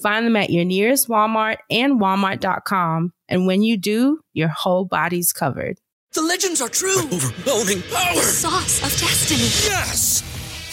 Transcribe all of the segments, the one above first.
Find them at your nearest Walmart and walmart.com. And when you do, your whole body's covered. The legends are true. Overwhelming power! The sauce of destiny. Yes!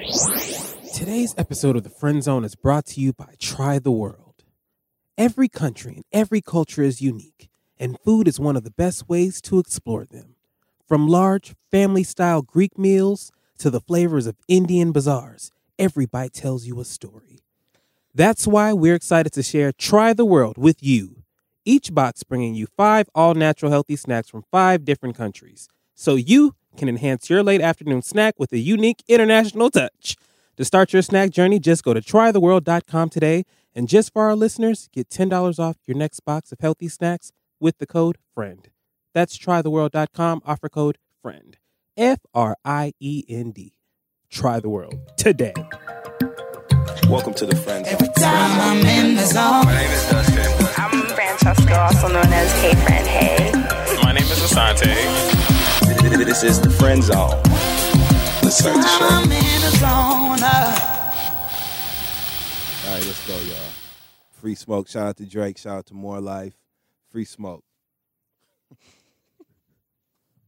Today's episode of The Friend Zone is brought to you by Try the World. Every country and every culture is unique, and food is one of the best ways to explore them. From large, family style Greek meals to the flavors of Indian bazaars, every bite tells you a story. That's why we're excited to share Try the World with you. Each box bringing you five all natural healthy snacks from five different countries, so you can enhance your late afternoon snack with a unique international touch. To start your snack journey, just go to trytheworld.com today. And just for our listeners, get $10 off your next box of healthy snacks with the code FRIEND. That's trytheworld.com, offer code FRIEND. F R I E N D. Try the world today. Welcome to the Friends. Every time I'm in the zone. My name is Dustin. I'm Francesca, also known as Hey Friend Hey. My name is Assante. This is the Friend Zone. Let's start the show. I'm in the zone. uh. All right, let's go, y'all. Free smoke. Shout out to Drake. Shout out to More Life. Free smoke.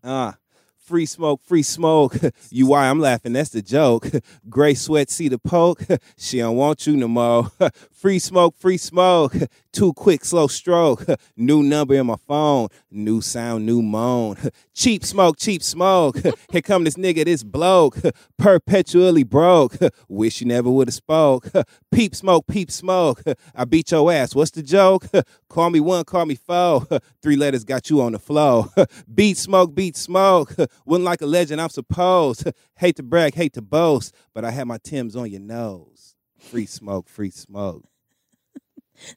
Ah, free smoke, free smoke. you why I'm laughing? That's the joke. Gray sweat, see the poke. she don't want you no more. Free smoke, free smoke. Too quick, slow stroke. New number in my phone. New sound, new moan. cheap smoke, cheap smoke. Here come this nigga, this bloke. Perpetually broke. Wish you never would have spoke. Peep smoke, peep smoke. I beat your ass. What's the joke? Call me one, call me four. Three letters got you on the flow. beat smoke, beat smoke. Wouldn't like a legend, I'm supposed. hate to brag, hate to boast, but I had my Tim's on your nose. Free smoke, free smoke.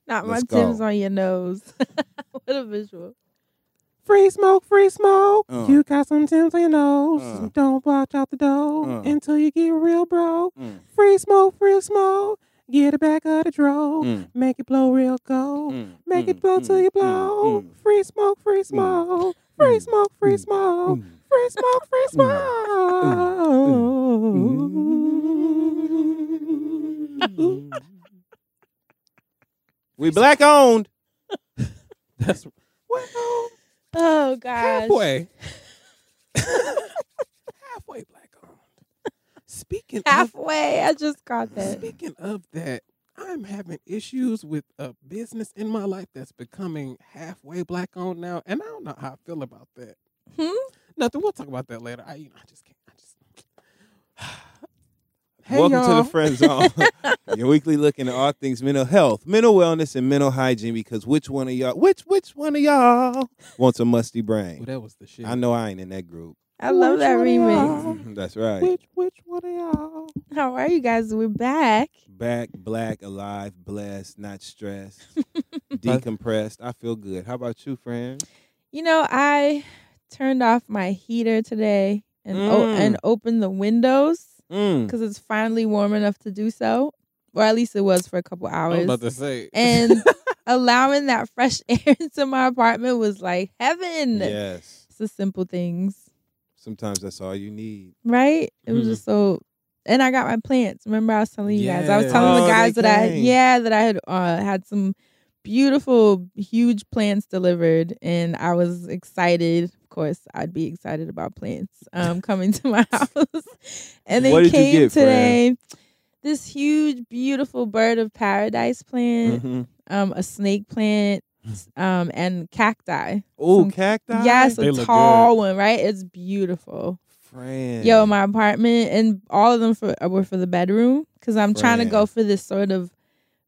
Not Let's my Tim's go. on your nose. what a visual. Free smoke, free smoke. Uh. You got some Tim's on your nose. Uh. Don't watch out the door Uh. until you get real broke. Mm. Free smoke, free smoke. Get it back out of the draw. Mm. Make it blow real cold. Mm, Make it mm, blow till mm, you mm, blow. mm. Free smoke, free smoke. Free smoke, free smoke. Free smoke, free smoke. We black owned. That's well, Oh gosh. halfway. halfway black owned. Speaking of Halfway. I just got that. Speaking of that, I'm having issues with a business in my life that's becoming halfway black owned now, and I don't know how I feel about that. Hmm? Nothing. We'll talk about that later. I, you know, I just can't. I just. hey, Welcome y'all. to the Friend Zone. Your weekly look into all things mental health, mental wellness, and mental hygiene. Because which one of y'all, which which one of y'all wants a musty Ooh, brain? that was the shit. I know I ain't in that group. I love Which that one remix. That's right. Which which one of y'all? How are you guys? We're back. Back, black, alive, blessed, not stressed, decompressed. I feel good. How about you, friend? You know, I turned off my heater today and o- Mm. and opened the windows Mm. because it's finally warm enough to do so, or at least it was for a couple I was hours. about to say. and allowing that fresh air into my apartment was like heaven. Yes. It's the simple things, Sometimes that's all you need. right? It was Mhm. just so. And I got my plants. Remember, I was telling you guys. I was telling Oh, the guys that I yeah that I had uh, had some beautiful, huge plants delivered, and I was excited. Of course, I'd be excited about plants um, coming to my house. and they What did you came get, today. This huge, beautiful bird of paradise plant, Mhm. um, a snake plant, um, and cacti. Oh, cacti. Yes, They a look tall one, right? It's beautiful. Friend. Yo, my apartment and all of them for were for the bedroom because I'm trying to go for this sort of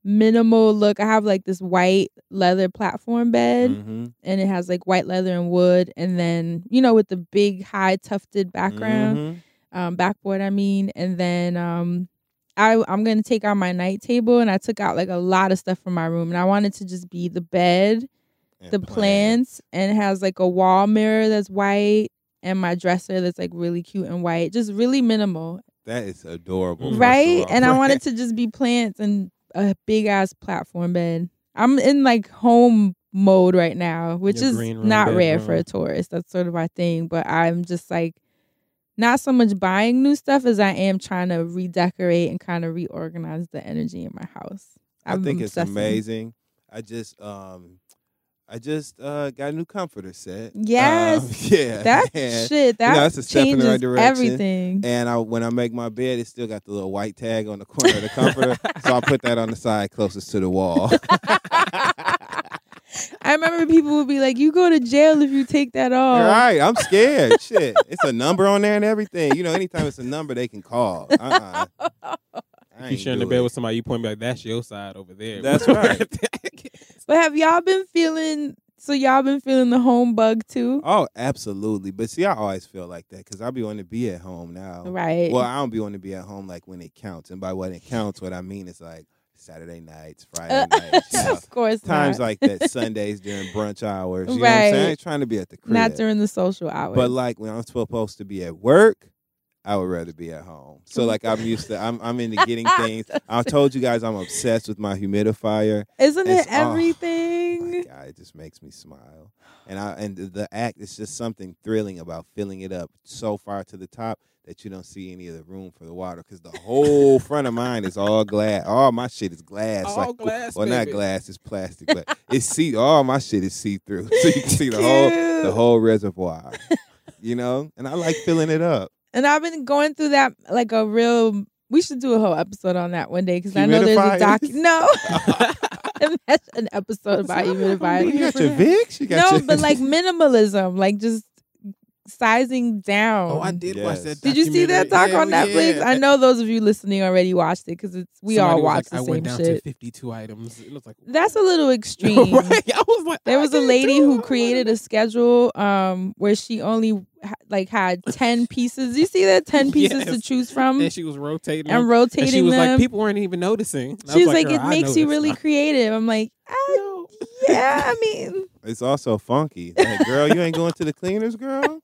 minimal look. I have like this white leather platform bed, Mhm. and it has like white leather and wood, and then you know with the big high tufted background, Mhm. um, backboard. I mean, and then um, I I'm gonna take out my night table, and I took out like a lot of stuff from my room, and I wanted to just be the bed, And the plant. plants, and it has like a wall mirror that's white. And my dresser that's like really cute and white, just really minimal, That is adorable. right? And I wanted to just be plants and a big ass platform bed. I'm in like home mode right now, which Your is room not rare for a tourist. That's sort of our thing. But I'm just like not so much buying new stuff as I am trying to redecorate and kind of reorganize the energy in my house. I I'm think it's obsessing. amazing. I just um I just uh got a new comforter set. Yes. Um, yeah. That and, shit, that you know, it's a step in changes the right direction. everything. And I when I make my bed, it still got the little white tag on the corner of the comforter. so I put that on the side closest to the wall. I remember people would be like, "You go to jail if you take that off." Right, I'm scared. Shit, it's a number on there and everything. You know, anytime it's a number, they can call. Uh-uh. I If you sharing the bed it. with somebody, you point me like that's your side over there. That's right. But have y'all been feeling? So y'all been feeling the home bug too, Oh, absolutely. But see, I always feel like that because I be wanting to be at home now. right? Well, I don't be wanting to be at home like when it counts, and by what it counts, what I mean is like Saturday nights, Friday uh, nights, you know, of course, times not. like that, Sundays during brunch hours. You know what I'm saying? I Right. ain't trying to be at the crib. not during the social hours. But like when I'm supposed to be at work, I would rather be at home. So like I'm used to I'm I'm into getting things. I told you guys I'm obsessed with my humidifier. Isn't it It's- oh, everything? My God, it just makes me smile. And I and the- the act is just something thrilling about filling it up so far to the top that you don't see any of the room for the water because the whole front of mine is all glass. All my shit is glass. All like, glass, Well, not glass, it's plastic, but it's see. All my shit is see through, so you can see the whole the whole reservoir. You know, and I like filling it up. And I've been going through that like a real. We should do a whole episode on that one day because I know there's a doc. Humidifiers? No, that's an episode about humidifiers. You got your Vicks. You got No, your but like minimalism, like just sizing down. Oh, I did watch that. Did you see that doc on. Netflix? Yeah. I know those of you listening already watched it because it's we Somebody all watched watch like, the I same went down shit. to 52 items. It was like That's a little extreme. right. I was like, There was a lady who created a schedule um where she only like had 10 pieces. You see that 10 pieces to choose from and she was rotating and rotating And she was them. like, people weren't even noticing. And she was like, "Girl, it makes you really creative. I'm like, ah, No. yeah, I mean, It's also funky. Like, girl, you ain't going to the cleaners, girl.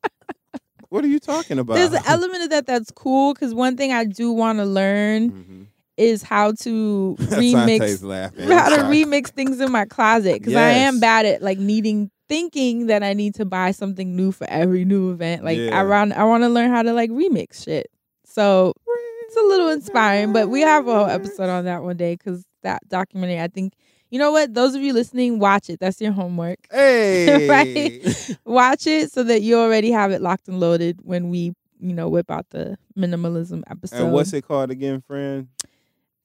What are you talking about? there's an element of that that's cool because one thing I do want to learn Mhm. is how to remix laughing. how to remix things in my closet because I am bad at like needing thinking that I need to buy something new for every new event. Like Yeah. I want I want to learn how to like remix shit. So it's a little inspiring, but we have a whole episode on that one day because that documentary. I think you know what. Those of you listening, watch it. That's your homework. Hey, Right? Watch it so that you already have it locked and loaded when we you know whip out the minimalism episode. And what's it called again, friend?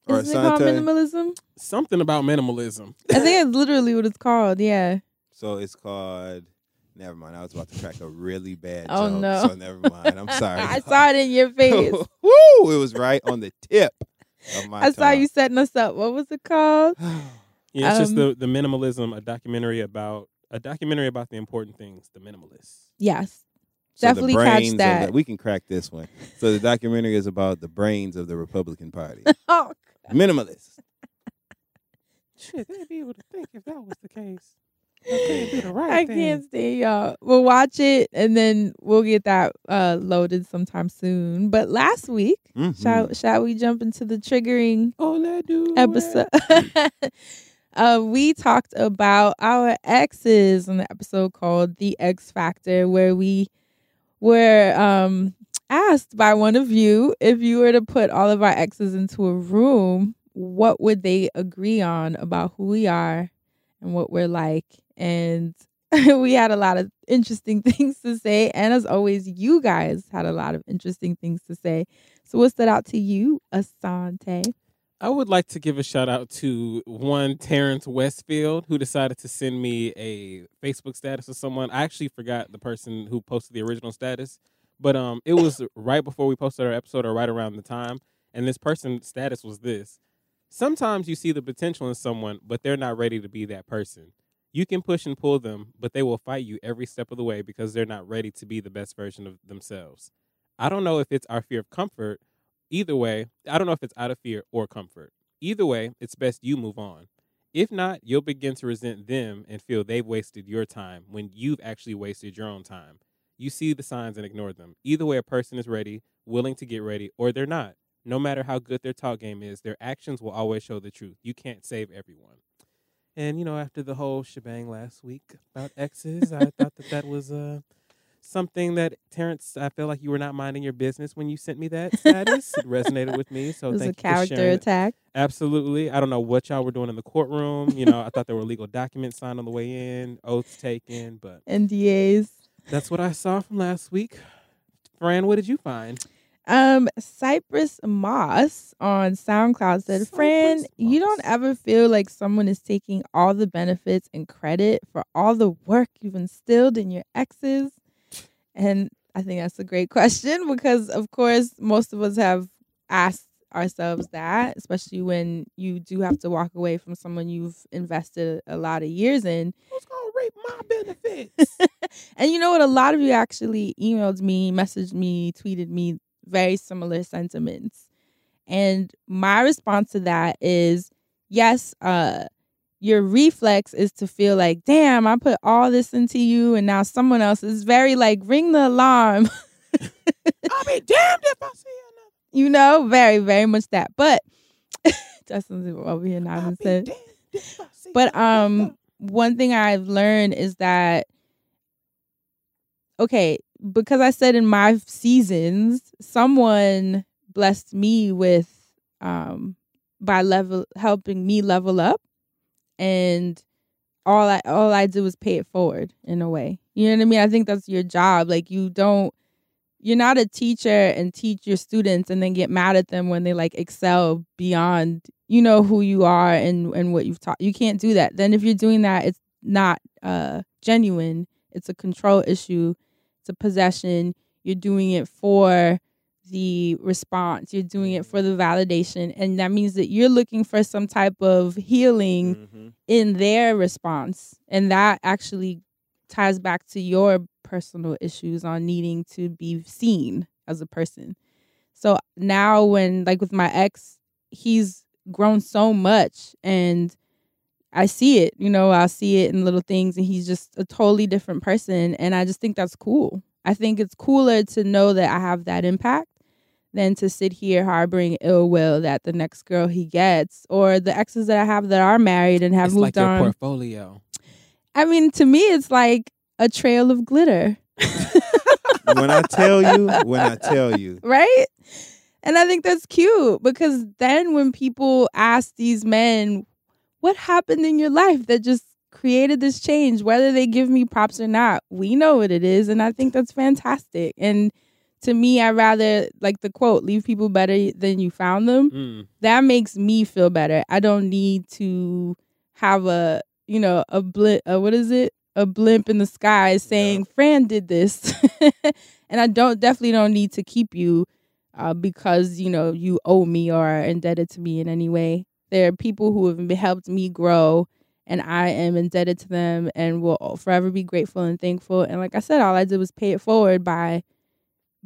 Or Isn't it called minimalism? Something about minimalism. I think it's literally what it's called. Yeah. So it's called. Never mind. I was about to crack a really bad Oh, joke. no. So never mind. I'm sorry. I saw it in your face. Woo! It was right on the tip of my I saw you setting us up. What was it called? Yeah, it's just Um, the the minimalism, a documentary about a documentary about the important things, the minimalists. Yes. So the Definitely catch that. the- we can crack this one. So the documentary is about the brains of the Republican Party. Oh, Minimalists. Shit, they'd be able to think if that was the case. They'd do the right I thing. can't stay, y'all. We'll watch it and then we'll get that uh, loaded sometime soon. But last week, Mhm. shall shall we jump into the triggering Oh, let do episode? uh, we talked about our exes on the episode called "The X Factor," where we were um, asked by one of you if you were to put all of our exes into a room, what would they agree on about who we are and what we're like? And we had a lot of interesting things to say. And as always, you guys had a lot of interesting things to say. So, what stood out to you, Assante? I would like to give a shout out to one Terrence Westfield who decided to send me a Facebook status of someone. I actually forgot the person who posted the original status, but um, it was right before we posted our episode or right around the time. And this person's status was this: Sometimes you see the potential in someone, but they're not ready to be that person. You can push and pull them, but they will fight you every step of the way because they're not ready to be the best version of themselves. I don't know if it's our fear of comfort Either way, I don't know if it's out of fear or comfort. Either way, it's best you move on. If not, you'll begin to resent them and feel they've wasted your time when you've actually wasted your own time. You see the signs and ignore them. Either way, a person is ready, willing to get ready, or they're not. No matter how good their talk game is, their actions will always show the truth. You can't save everyone. And, you know, after the whole shebang last week about exes, I thought that that was uh, something that Terrence, I feel like you were not minding your business when you sent me that status. it resonated with me. So it was thank a you for character sharing it. attack. Absolutely. I don't know what y'all were doing in the courtroom. You know, I thought there were legal documents signed on the way in, oaths taken, but NDAs. that's what I saw from last week. Fran, what did you find? Um, Cypress Moss on SoundCloud said, Fran, you don't ever feel like someone is taking all the benefits and credit for all the work you've instilled in your exes? And I think that's a great question because, of course, most of us have asked ourselves that, especially when you do have to walk away from someone you've invested a lot of years in. Who's gonna reap my benefits? And you know what? A lot of you actually emailed me, messaged me, tweeted me very similar sentiments. And my response to that is yes, uh, your reflex is to feel like, damn, I put all this into you, and now someone else is very like, ring the alarm. I'll be damned if I see another. you know, very, very much that. But Justin's over here nodding his head. But um, one thing I've learned is that okay, because I said in my seasons, someone blessed me with um by level helping me level up and all I all I do is pay it forward in a way. You know what I mean? I think that's your job. Like you don't you're not a teacher and teach your students and then get mad at them when they like excel beyond you know who you are and and what you've taught. You can't do that. Then if you're doing that, it's not uh genuine. It's a control issue. It's a possession. You're doing it for the response. You're doing it for the validation. And that means that you're looking for some type of healing Mm-hmm. in their response. And that actually ties back to your personal issues on needing to be seen as a person. So now, when, like with my ex, he's grown so much and I see it, you know, I see it in little things and he's just a totally different person. And I just think that's cool. I think it's cooler to know that I have that impact than to sit here harboring ill will that the next girl he gets or the exes that I have that are married and have it's moved like your on. portfolio. I mean, to me, it's like a trail of glitter, when I tell you, when I tell you, right? And I think that's cute because then when people ask these men, what happened in your life that just created this change, whether they give me props or not, we know what it is. And I think that's fantastic. And to me, I rather like the quote, leave people better than you found them. Mm. That makes me feel better. I don't need to have a, you know, a blimp, uh, what is it? A blimp in the sky saying, Fran did this. and I don't, definitely don't need to keep you uh, because, you know, you owe me or are indebted to me in any way. There are people who have helped me grow and I am indebted to them and will forever be grateful and thankful. And like I said, all I did was pay it forward by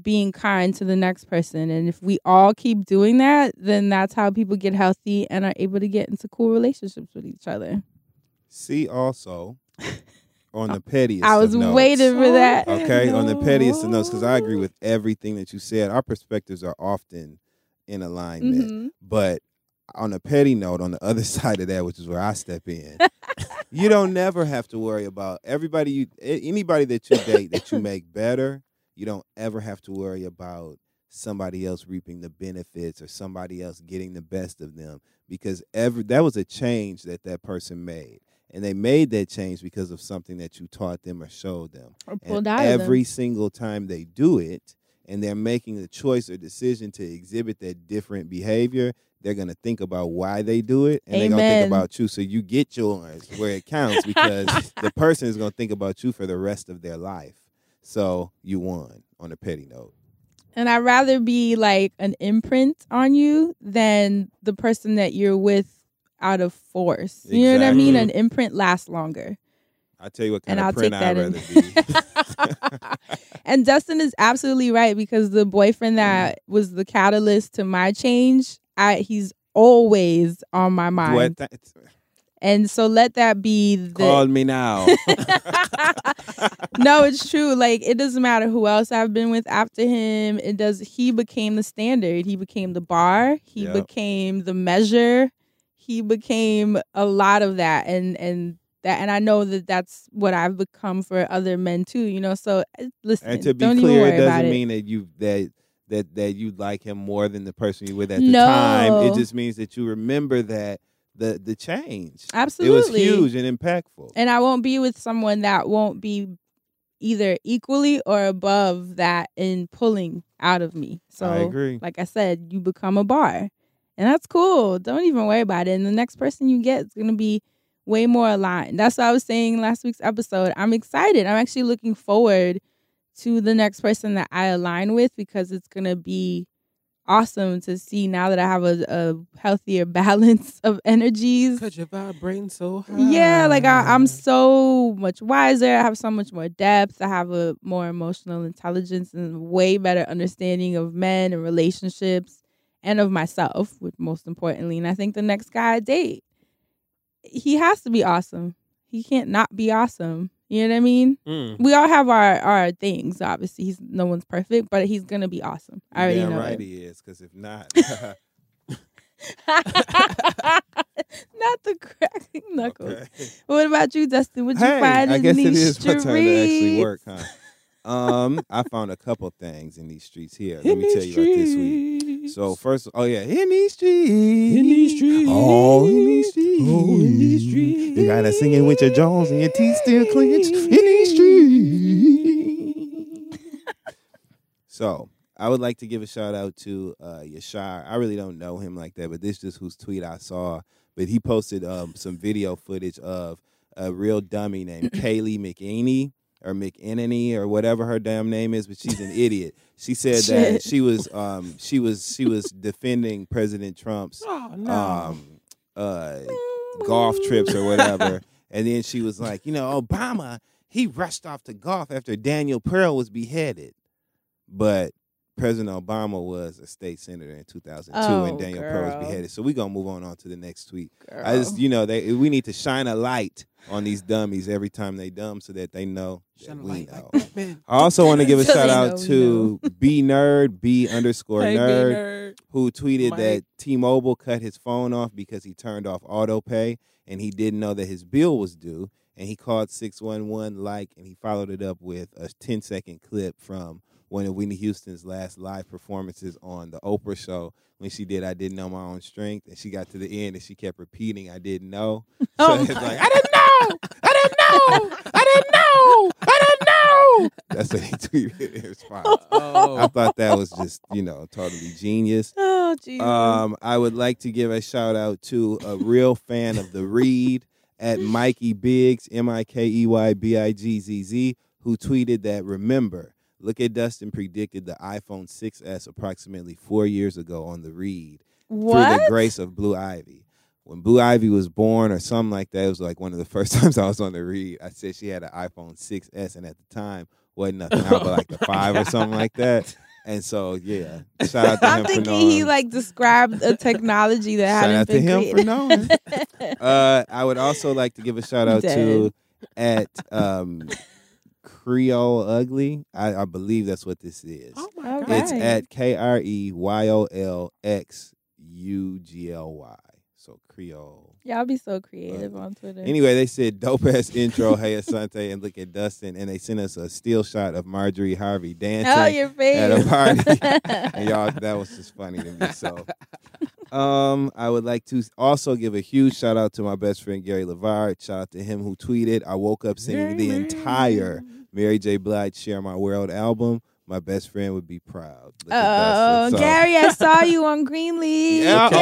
being kind to the next person. And if we all keep doing that, then that's how people get healthy and are able to get into cool relationships with each other. see also on the pettiest. I was notes, waiting for that. Okay, on the pettiest of notes, because I agree with everything that you said. Our perspectives are often in alignment, Mhm. but on a petty note, on the other side of that, which is where I step in, you don't never have to worry about everybody you anybody that you date that you make better. You don't ever have to worry about somebody else reaping the benefits or somebody else getting the best of them because every that was a change that that person made and they made that change because of something that you taught them or showed them Or And pulled out of them. every single time they do it and they're making the choice or decision to exhibit that different behavior, they're gonna think about why they do it, and they're gonna think about you. So you get yours where it counts because the person is gonna think about you for the rest of their life. So you won on a petty note. And I'd rather be like an imprint on you than the person that you're with out of force. You know what I mean? An imprint lasts longer. I tell you what kind And of I'll print I'd rather be. and Dustin is absolutely right because the boyfriend that mm-hmm. was the catalyst to my change, I he's always on my mind. What And so let that be the Call me now. no, it's true. Like it doesn't matter who else I've been with after him. It does. He became the standard. He became the bar. He Yep. became the measure. He became a lot of that, and and that, and I know that that's what I've become for other men too. You know. So uh, listen, and to be clear, it doesn't it. mean that you that that that you like him more than the person you with at the No. time. It just means that you remember that the the change. Absolutely. It was huge and impactful. and I won't be with someone that won't be either equally or above that in pulling out of me. So, I agree. like I said, you become a bar, and that's cool. Don't even worry about it. And the next person you get is gonna be way more aligned. That's what I was saying last week's episode. I'm excited. I'm actually looking forward to the next person that I align with because it's gonna be awesome to see now that I have a, a healthier balance of energies. Cause you're vibrating so high. Yeah, like I, I'm so much wiser. I have so much more depth. I have a more emotional intelligence and way better understanding of men and relationships and of myself, which most importantly. And I think the next guy I date, he has to be awesome. He can't not be awesome. You know what I mean? Mm. We all have our our things. Obviously, he's no one's perfect, but he's gonna be awesome. I already Damn know. right it. he is, because if not, Not the cracking knuckles. Okay. What about you, Dustin? What you hey, find I in guess it these is my turn to actually work, huh? Um, I found a couple things in these streets here. Let me tell you about this week. So first, oh yeah, in these streets, In these streets. oh in these streets, Oh, in these streets. You gotta sing it with your jaws and your teeth still clench in these streets. so I would like to give a shout out to uh, Yashar. I really don't know him like that, but this is whose tweet I saw. But he posted um, some video footage of a real dummy named Kayleigh McEnany or McEnany or whatever her damn name is, but she's an idiot. She said that she was um, she was she was defending President Trump's Oh no. um, uh, golf trips or whatever. and then she was like, you know, Obama, he rushed off to golf after Daniel Pearl was beheaded. But President Obama was a state senator in 2002 Oh, and Daniel Pearl was beheaded. So we're going to move on, on to the next tweet. I just, you know, they we need to shine a light on these dummies every time they dumb so that they know that we know. I also want to give a shout out to B Nerd, B underscore nerd who tweeted that T-Mobile cut his phone off because he turned off auto pay and he didn't know that his bill was due and he called 611 like and he followed it up with a 10 second clip from one of Whitney Houston's last live performances on the Oprah show when she did I didn't know my own strength and she got to the end and she kept repeating I didn't know. So Oh it's like I didn't know. I didn't know. I didn't know. I didn't know. That's what he tweeted in response. I Oh. thought that was just, you know, totally genius. Oh, Jesus. Um, I would like to give a shout out to a real fan of the read at Mikey Biggs, M I K E Y B I G Z Z, who tweeted that remember, look at Dustin predicted the iPhone 6S approximately four years ago on the read what? through the grace of Blue Ivy. When Blue Ivy was born or something like that, it was like one of the first times I was on the read. I said she had an iPhone 6S, and at the time wasn't nothing out but like the five or something like that. And so yeah, shout out to I'm him thinking for knowing. he like described a technology that Shout hadn't out to been him created. for knowing. uh, I would also like to give a shout out to at um, Creole Ugly. I, I believe that's what this is. Oh my god. It's right. at K R E Y O L X U G L Y. So Creole. Y'all be so creative on Twitter. Anyway, they said dope ass intro, Hey Assante, and look at Dustin, and they sent us a still shot of Marjorie Harvey dancing oh, your face. at a party. and y'all, that was just funny to me. So, um, I would like to also give a huge shout out to my best friend Gary Levar. Shout out to him who tweeted, "I woke up singing the entire Mary J. Blige Share My World album My best friend would be proud. Look Oh. So- Gary, I saw you on Greenleaf. Yeah, okay.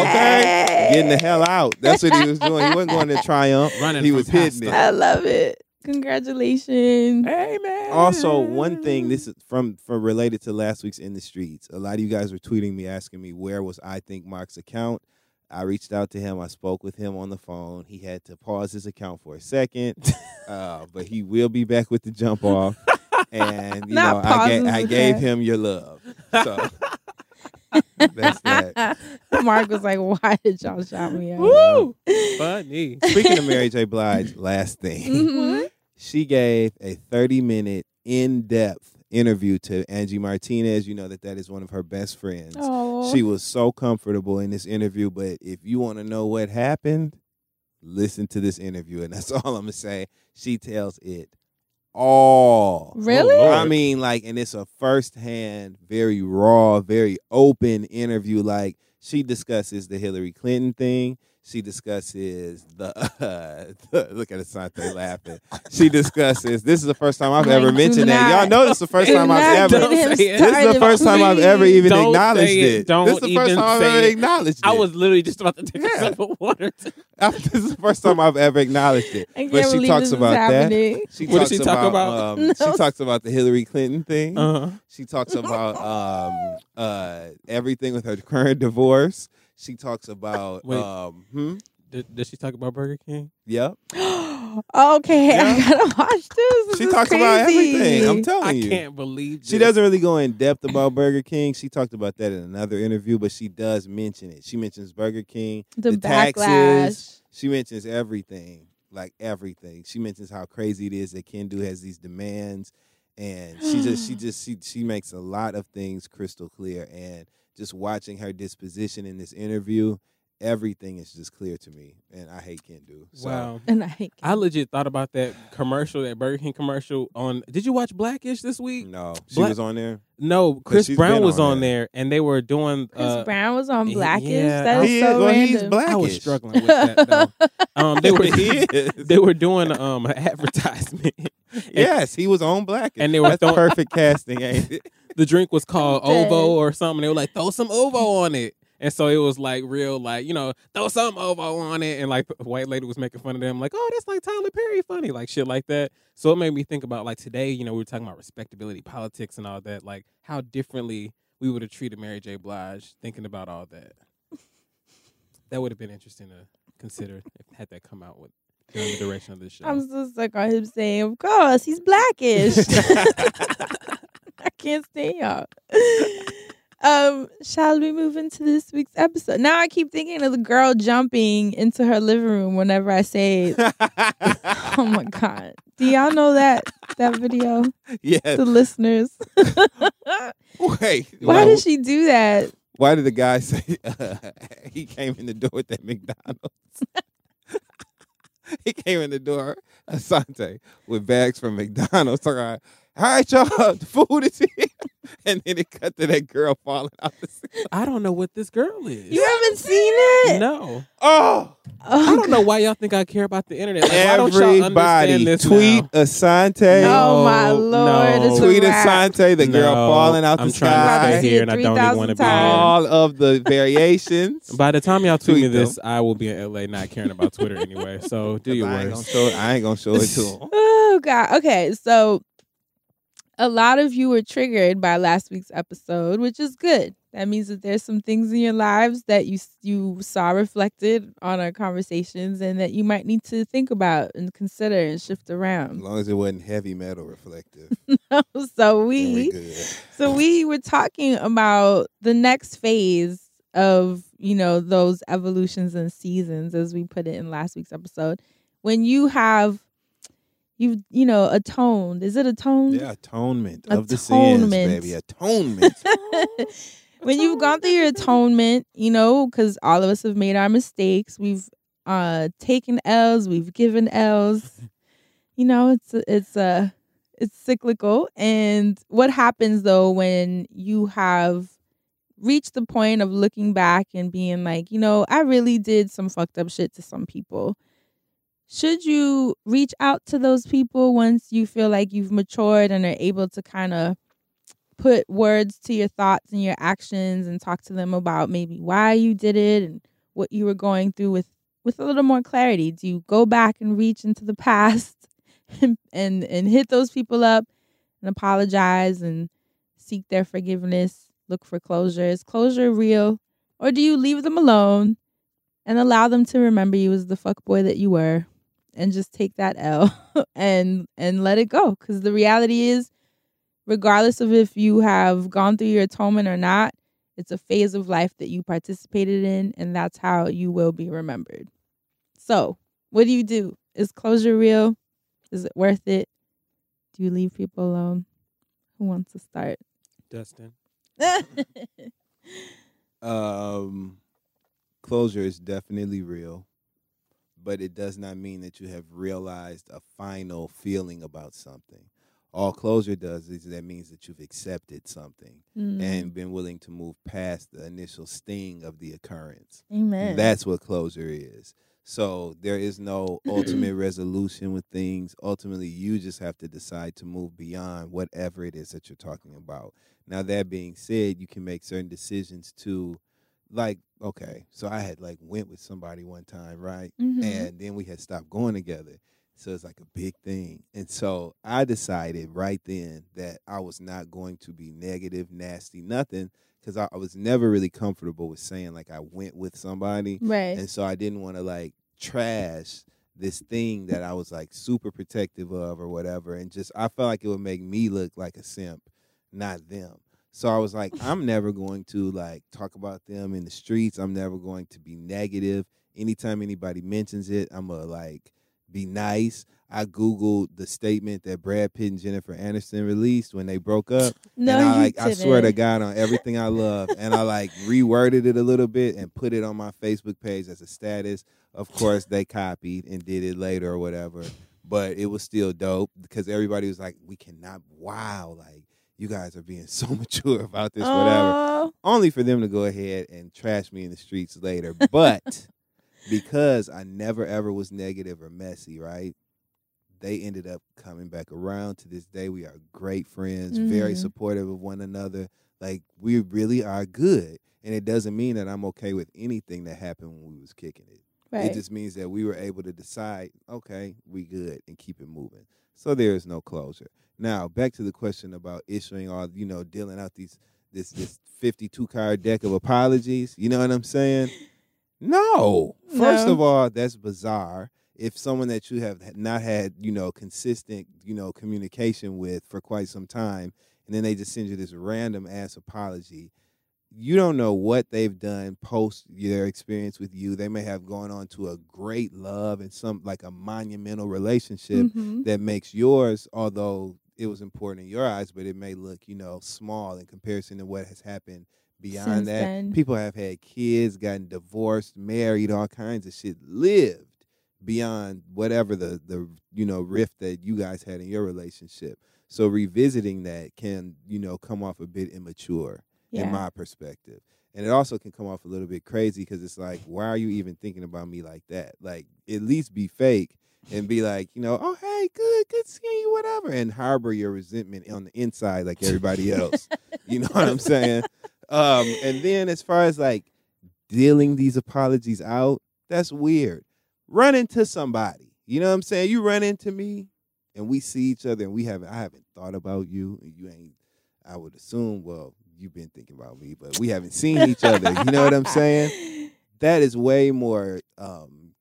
Yay. Getting the hell out. That's what he was doing. He wasn't going to Triumph. Running he was hitting it. I love it. Congratulations. Hey man. Also, one thing this is from from related to last week's in the streets. A lot of you guys were tweeting me asking me where was I think Mark's account. I reached out to him. I spoke with him on the phone. He had to pause his account for a second, uh, but he will be back with the jump off. And you Not know, I, ga- I gave him your love. So that's that. Mark was like, "Why did y'all shout me out?" Woo! Funny. Speaking of Mary J. Blige, last thing. Mhm. she gave a 30 minute in depth interview to Angie Martinez. You know that that is one of her best friends. Oh, She was so comfortable in this interview, but if you want to know what happened, listen to this interview. And that's all I'm going to say. She tells it all. Really? Oh, I mean, like, and it's a firsthand, very raw, very open interview. Like, she discusses the Hillary Clinton thing. She discusses the, look at Assante laughing. She discusses. This is the first time I've Like, ever do mentioned that. Y'all know this is the first time I've ever. get him Don't say it. This is the first time I've ever even Don't acknowledged it. it. Don't this is the first even time I've say ever it. acknowledged it. I was literally just about to take Yeah. a sip of water. this is the first time I've ever acknowledged it. I can't But she believe talks this is about that. happening. She What did talks she talk about? Um, No. She talks about the Hillary Clinton thing. Uh-huh. She talks about um, uh, everything with her current divorce. She talks about Wait. um, hmm? Did, did she talk about Burger King? Yep. okay, I gotta watch this. This She is talks about everything. I'm telling you, I can't believe She doesn't really go in depth about Burger King. She talked about that in another interview, but she does mention it. She mentions Burger King, The, taxes. backlash. She mentions everything, like everything. She mentions how crazy it is that Kendu has these demands, and she just, she just, she, she makes a lot of things crystal clear. And just watching her disposition in this interview, everything is just clear to me. And I hate Kendu. So, Wow. And I hate I legit thought about that commercial, that Burger King commercial on. Did you watch Blackish this week? No, she Black- was on there. No, Chris Brown been was on on there, and they were doing. Chris uh, Brown was on Blackish. yeah, that I- is He so is, well, he's random. black. I was struggling with that though. Um, they were He is. they were doing um an advertisement. Yes, he was on Blackish, And they were That's throwing- perfect casting, ain't it? The drink was called Ovo or something. They were like, throw some Ovo on it. And so it was like real, like, you know, throw some Ovo on it. And like the white lady was making fun of them, like, oh, that's like Tyler Perry funny, like shit like that. So it made me think about like today, you know, we were talking about respectability, politics, and all that, like how differently we would have treated Mary J. Blige thinking about all that. That would have been interesting to consider if had that come out with during the duration of this show. I'm so stuck on him saying, "Of course, he's blackish." Can't stand y'all. Um, shall we move into this week's episode? Now I keep thinking of the girl jumping into her living room whenever I say, "Oh my god!" Do y'all know that that video? yes. The listeners. Wait. Why why, did she do that? why did the guy say uh, he came in the door with that McDonald's? he came in the door, Assante, with bags from McDonald's. Talking about, all right, y'all, the food is here. And then it cut to that girl falling out the ceiling. I don't know what this girl is. You haven't seen it? no. Oh, Oh, I don't know why y'all think I care about the internet. Like, why don't y'all everybody understand this tweet now? Assante. Oh my lord! no. It's a Tweet. Assante, the girl No, falling out I'm the trying to sky. stay here, and I don't even want to be times. All of the variations. By the time y'all tweet, me Tweet them. this, I will be in LA, not caring about Twitter anyway. So do your I ain't, worst. show I ain't gonna show it to him. Oh god. Okay, so a lot of you were triggered by last week's episode, which is good. That means that there's some things in your lives that you you saw reflected on our conversations and that you might need to think about and consider and shift around. As long as it wasn't heavy metal reflective. so we we so we were talking about the next phase of you know those evolutions and seasons as we put it in last week's episode when you have you you know atoned is it atoned Yeah, atonement of the sins, Atonement. baby. Atonement. when you've gone through your atonement you know because all of us have made our mistakes we've uh taken l's we've given l's you know it's it's uh it's cyclical and what happens though when you have reached the point of looking back and being like you know i really did some fucked up shit to some people should you reach out to those people once you feel like you've matured and are able to kind of put words to your thoughts and your actions and talk to them about maybe why you did it and what you were going through with with a little more clarity? Do you go back and reach into the past and and, hit those people up and apologize and seek their forgiveness, look for closure? Is closure real? Or do you leave them alone and allow them to remember you as the fuck boy that you were and just take that L and and let it go? Because the reality is, regardless of if you have gone through your atonement or not, it's a phase of life that you participated in, and that's how you will be remembered. So, what do you do? Is closure real? Is it worth it? Do you leave people alone? Who wants to start? Dustin. Um, closure is definitely real, but it does not mean that you have realized a final feeling about something. All closure does is that means that you've accepted something Mm. and been willing to move past the initial sting of the occurrence. Amen. That's what closure is. So there is no ultimate resolution with things. Ultimately, you just have to decide to move beyond whatever it is that you're talking about. Now, that being said, you can make certain decisions to, like, okay, so I had like went with somebody one time, right? Mhm. And then we had stopped going together. So it's like a big thing. And so I decided right then that I was not going to be negative, nasty, nothing, because I, I was never really comfortable with saying like I went with somebody. Right. And so I didn't want to like trash this thing that I was like super protective of or whatever. And just I felt like it would make me look like a simp, not them. So I was like, I'm never going to like talk about them in the streets. I'm never going to be negative. Anytime anybody mentions it, I'm gonna like be nice. I googled the statement that Brad Pitt and Jennifer Aniston released when they broke up. No, and I like I swear to. God on everything I love. and I like reworded it a little bit and put it on my Facebook page as a status. Of course, they copied and did it later or whatever. But it was still dope because everybody was like, We cannot wow, like you guys are being so mature about this, whatever. Aw. Only for them to go ahead and trash me in the streets later. But because I never ever was negative or messy, right? They ended up coming back around to this day. We are great friends, very Mhm. supportive of one another. Like we really are good. And it doesn't mean that I'm okay with anything that happened when we was kicking it. Right. It just means that we were able to decide, okay, we good and keep it moving. So there is no closure. Now back to the question about issuing all, you know, dealing out these this this 52 card deck of apologies. You know what I'm saying? No. First No. of all, that's bizarre. If someone that you have not had, you know, consistent, you know, communication with for quite some time, and then they just send you this random ass apology, you don't know what they've done post their experience with you. They may have gone on to a great love and some like a monumental relationship Mhm. that makes yours, although it was important in your eyes, but it may look, you know, small in comparison to what has happened beyond Since that. then. People have had kids, gotten divorced, married, all kinds of shit, lived beyond whatever the the you know rift that you guys had in your relationship. So revisiting that can, you know, come off a bit immature Yeah. in my perspective. And it also can come off a little bit crazy because it's like, why are you even thinking about me like that? Like, at least be fake and be like, you know, oh hey, good, good seeing you, whatever, and harbor your resentment on the inside like everybody else. you know what I'm saying? Um, and then as far as like dealing these apologies out, that's weird. Run into somebody. You know what I'm saying? You run into me and we see each other and we haven't I haven't thought about you and you ain't I would assume, well, you've been thinking about me, but we haven't seen each other. You know what I'm saying? That is way more um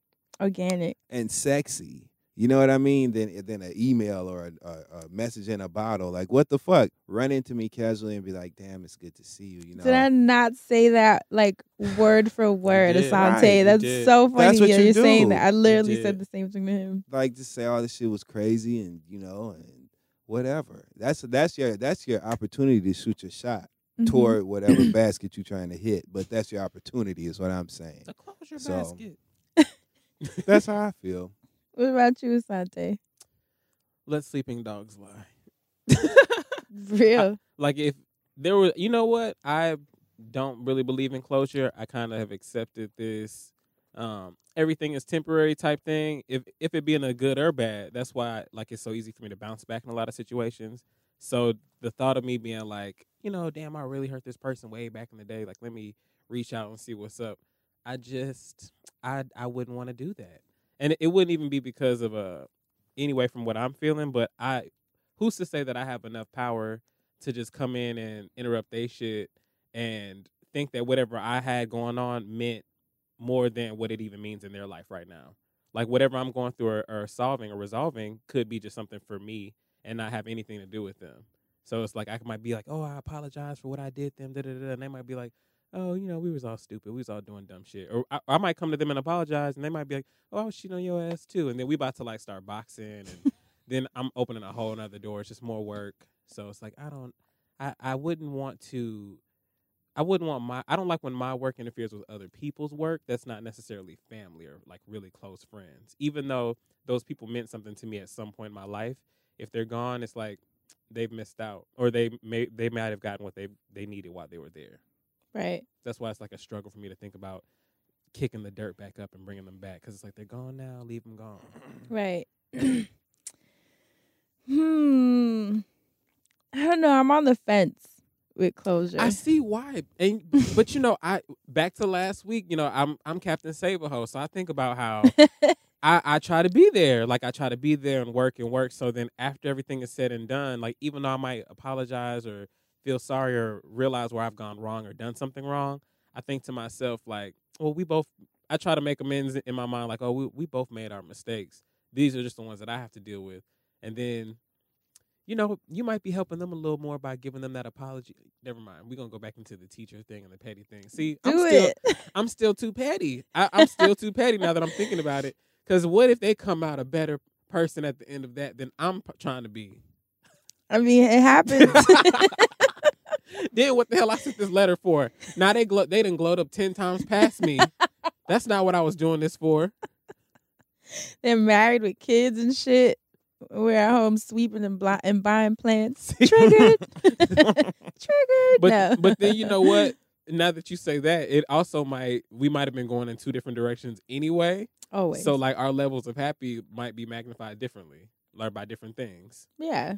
Organic. and sexy. You know what I mean? Than than an email or a, a, a message in a bottle. Like what the fuck? Run into me casually and be like, "Damn, it's good to see you." You know? Did I not say that like word for word, did. Assante? Right, That's so funny That's what that you you're saying that. I literally said the same thing to him. like just say all this shit was crazy and you know and whatever. That's that's your that's your opportunity to shoot your shot Mhm. toward whatever basket you're trying to hit. But that's your opportunity, is what I'm saying. The closure So- basket. That's how I feel. What about you, Assante? Let sleeping dogs lie. Real. like if there were you know what i don't really believe in closure i kind of have accepted this um everything is temporary type thing if if it being a good or bad that's why like it's so easy for me to bounce back in a lot of situations So the thought of me being like, you know, damn, I really hurt this person way back in the day. Like, let me reach out and see what's up. I just, I, I wouldn't want to do that, and it wouldn't even be because of uh, a, anyway, from what I'm feeling. But I, who's to say that I have enough power to just come in and interrupt they shit and think that whatever I had going on meant more than what it even means in their life right now. Like whatever I'm going through or, or solving or resolving could be just something for me and not have anything to do with them. So it's like I might be like, "Oh, I apologize for what I did them," da, da, da, and they might be like, "Oh, you know, we was all stupid. We was all doing dumb shit." Or I, I might come to them and apologize, and they might be like, "Oh, I was cheating on your ass too," and then we about to like start boxing, and then I'm opening a whole another door. It's just more work. So it's like I don't, I I wouldn't want to. I wouldn't want my I don't like when my work interferes with other people's work that's not necessarily family or like really close friends. Even though those people meant something to me at some point in my life, if they're gone, it's like they've missed out or they may they might have gotten what they they needed while they were there. Right. That's why it's like a struggle for me to think about kicking the dirt back up and bringing them back cuz it's like they're gone now, leave them gone. Right. hmm. I don't know. I'm on the fence with closure. I see why, and but you know, I back to last week. You know, I'm I'm Captain Saberho, so I think about how I I try to be there. Like I try to be there and work and work. So then after everything is said and done, like even though I might apologize or feel sorry or realize where I've gone wrong or done something wrong, I think to myself like, well, we both. I try to make amends in my mind, like, oh, we we both made our mistakes. These are just the ones that I have to deal with, and then you know, you might be helping them a little more by giving them that apology. Never mind. We're gonna go back into the teacher thing and the petty thing. See, Do I'm still it. I'm still too petty. I, I'm still too petty now that I'm thinking about it. Because what if they come out a better person at the end of that than I'm trying to be? I mean, it happens. then what the hell I sent this letter for? Now they glo- they done glowed up ten times past me. That's not what I was doing this for. They're married with kids and shit. We're at home sweeping and, and buying plants. Triggered. Triggered. But no. but then you know what? Now that you say that, it also might we might have been going in two different directions anyway. Always. So like our levels of happy might be magnified differently, learned by different things. Yeah.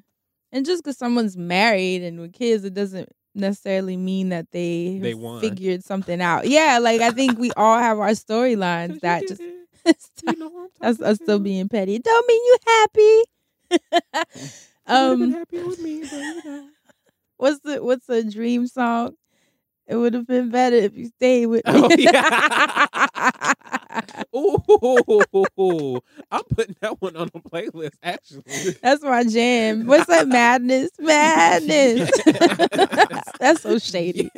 And just because someone's married and with kids, it doesn't necessarily mean that they, They won. figured something out. Yeah, like I think we all have our storylines that just that's us still being petty. It don't mean you happy. um happy with me, but you know. what's the what's a dream song? It would have been better if you stayed with me. Oh, yeah. Ooh, I'm putting that one on the playlist. Actually, That's my jam. What's that madness? Madness. That's so shady.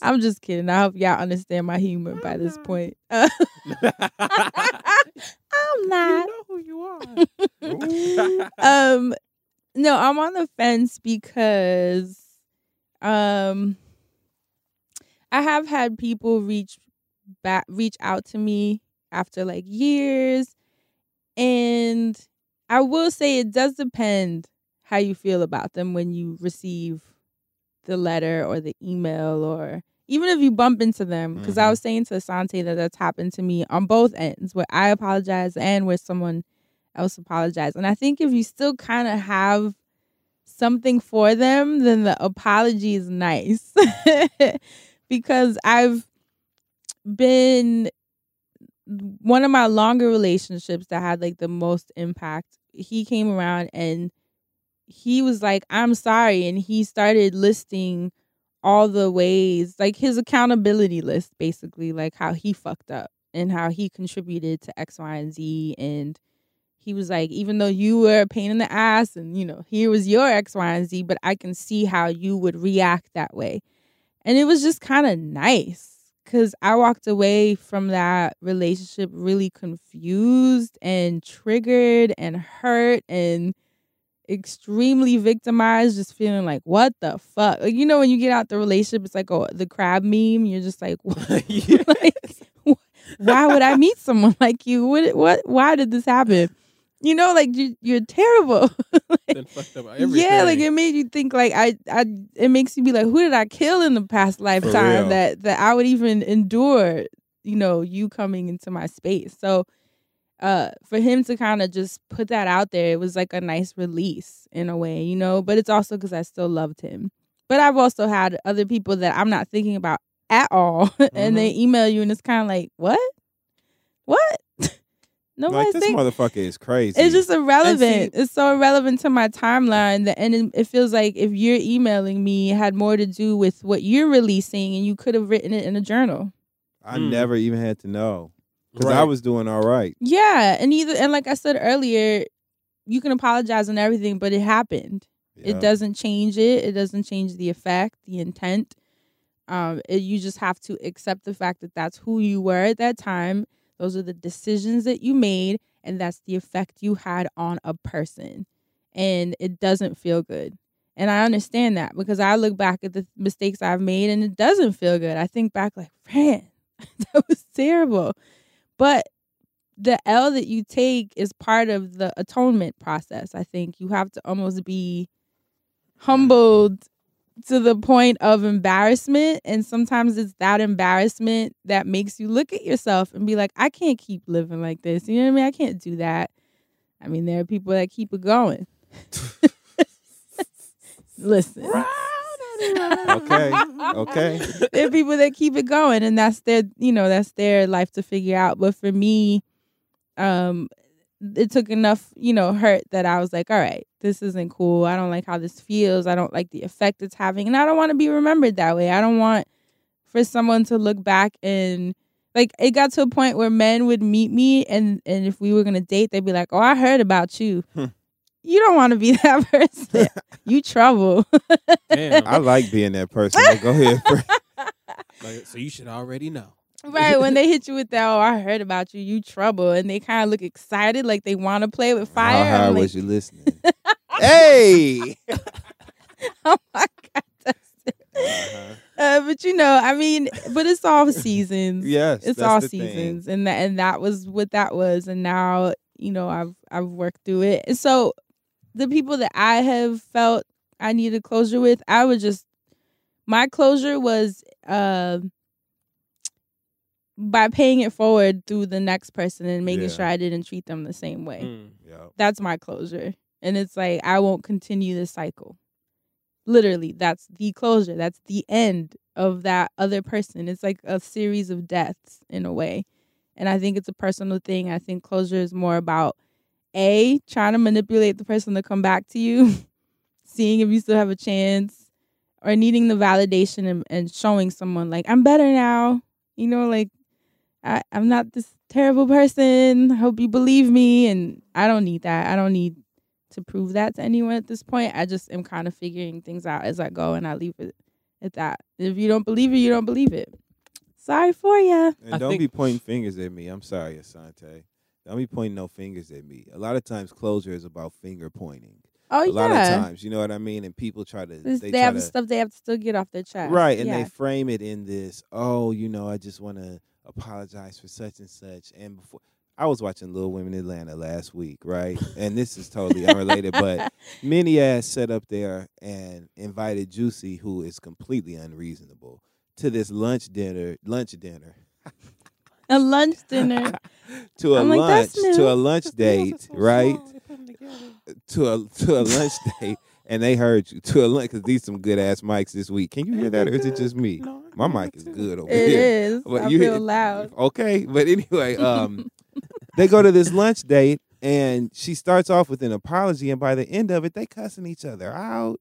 I'm just kidding. I hope y'all understand my humor by this point. Uh, I'm not. who you are. um no, I'm on the fence because um I have had people reach back reach out to me after like years and I will say it does depend how you feel about them when you receive the letter or the email or even if you bump into them because I mm-hmm. was saying to Assante that that's happened to me on both ends where I apologize and where someone else apologized. And I think if you still kind of have something for them, then the apology is nice. because I've been one of my longer relationships that had like the most impact. He came around and he was like, I'm sorry. And he started listing all the ways, like his accountability list, basically, like how he fucked up and how he contributed to X, Y, and Z. And he was like, even though you were a pain in the ass and, you know, here was your X, Y, and Z, but I can see how you would react that way. And it was just kind of nice because I walked away from that relationship really confused and triggered and hurt and extremely victimized, just feeling like, what the fuck? Like, you know, when you get out the relationship, it's like oh, the crab meme. You're just like, what? like, why would I meet someone like you? What? What? Why did this happen? You know, like you, you're terrible. Up yeah, like it made you think like I, I. It makes you be like, who did I kill in the past lifetime that that I would even endure? You know, you coming into my space. So uh for him to kind of just put that out there, it was like a nice release in a way, you know. But it's also because I still loved him. But I've also had other people that I'm not thinking about at all, and they email you, and it's kind of like, what, what? Nobody's like this think- motherfucker is crazy. it's just irrelevant. it's so irrelevant to my timeline that, and it, it feels like if you're emailing me, it had more to do with what you're releasing, and you could have written it in a journal. I Mm. never even had to know because Right. I was doing all right. Yeah, and either and like I said earlier, you can apologize and everything, but it happened. Yeah. It doesn't change it. It doesn't change the effect, the intent. Um, it, you just have to accept the fact that that's who you were at that time. Those are the decisions that you made, and that's the effect you had on a person. And it doesn't feel good. And I understand that because I look back at the mistakes I've made and it doesn't feel good. I think back like, man, that was terrible. But the L that you take is part of the atonement process. I think you have to almost be humbled to the point of embarrassment. And sometimes it's that embarrassment that makes you look at yourself and be like, I can't keep living like this. You know what I mean? I can't do that. I mean, there are people that keep it going. Listen. Okay. Okay. there are people that keep it going and that's their you know that's their life to figure out but for me um it took enough you know hurt that i was like all right this isn't cool i don't like how this feels i don't like the effect it's having and i don't want to be remembered that way i don't want for someone to look back and like it got to a point where men would meet me and and if we were gonna date they'd be like oh i heard about you hmm. you don't want to be that person you trouble Damn. I like being that person. Like, go ahead. Like, so you should already know. Right, when they hit you with that, oh, I heard about you, you trouble, and they kind of look excited, like they want to play with fire. How hard I'm like, was you listening? Hey. oh my god. Uh-huh. Uh, but you know, I mean, but it's all seasons. Yes, it's all the thing. seasons, and that and that was what that was, and now you know I've I've worked through it, and so the people that I have felt I needed closure with, I would just my closure was uh, by paying it forward through the next person and making Yeah. sure I didn't treat them the same way. Mm. Yep. That's my closure. And it's like I won't continue this cycle. Literally, that's the closure. That's the end of that other person. It's like a series of deaths in a way. And I think it's a personal thing. I think closure is more about A, trying to manipulate the person to come back to you, seeing if you still have a chance, or needing the validation and, and showing someone like, I'm better now. You know, like I, I'm not this terrible person. I hope you believe me. And I don't need that. I don't need to prove that to anyone at this point. I just am kind of figuring things out as I go and I leave it at that. If you don't believe it, you don't believe it. Sorry for you. And I don't think- be pointing fingers at me. I'm sorry, Assante. Don't be pointing no fingers at me. A lot of times, closure is about finger pointing. Oh, a yeah. lot of times, you know what I mean. And people try to This- they, They, try have to, stuff they have to still get off their chest. right, and yeah. they frame it in this. Oh, you know, I just want to apologize for such and such. And before I was watching Little Women in Atlanta last week, right? and this is totally unrelated, but Minnie ass sat up there and invited Juicy, who is completely unreasonable, to this lunch dinner. Lunch dinner. a lunch dinner. to a I'm like, lunch "That's new." to a lunch date, right? To a to a lunch date, and they heard you to a lunch because these some good ass mics this week. Can you hear that, or is it just me? My mic is good over It here. is. But I you feel hear- loud. Okay, but anyway, um, they go to this lunch date, and she starts off with an apology, and by the end of it, they cussing each other out.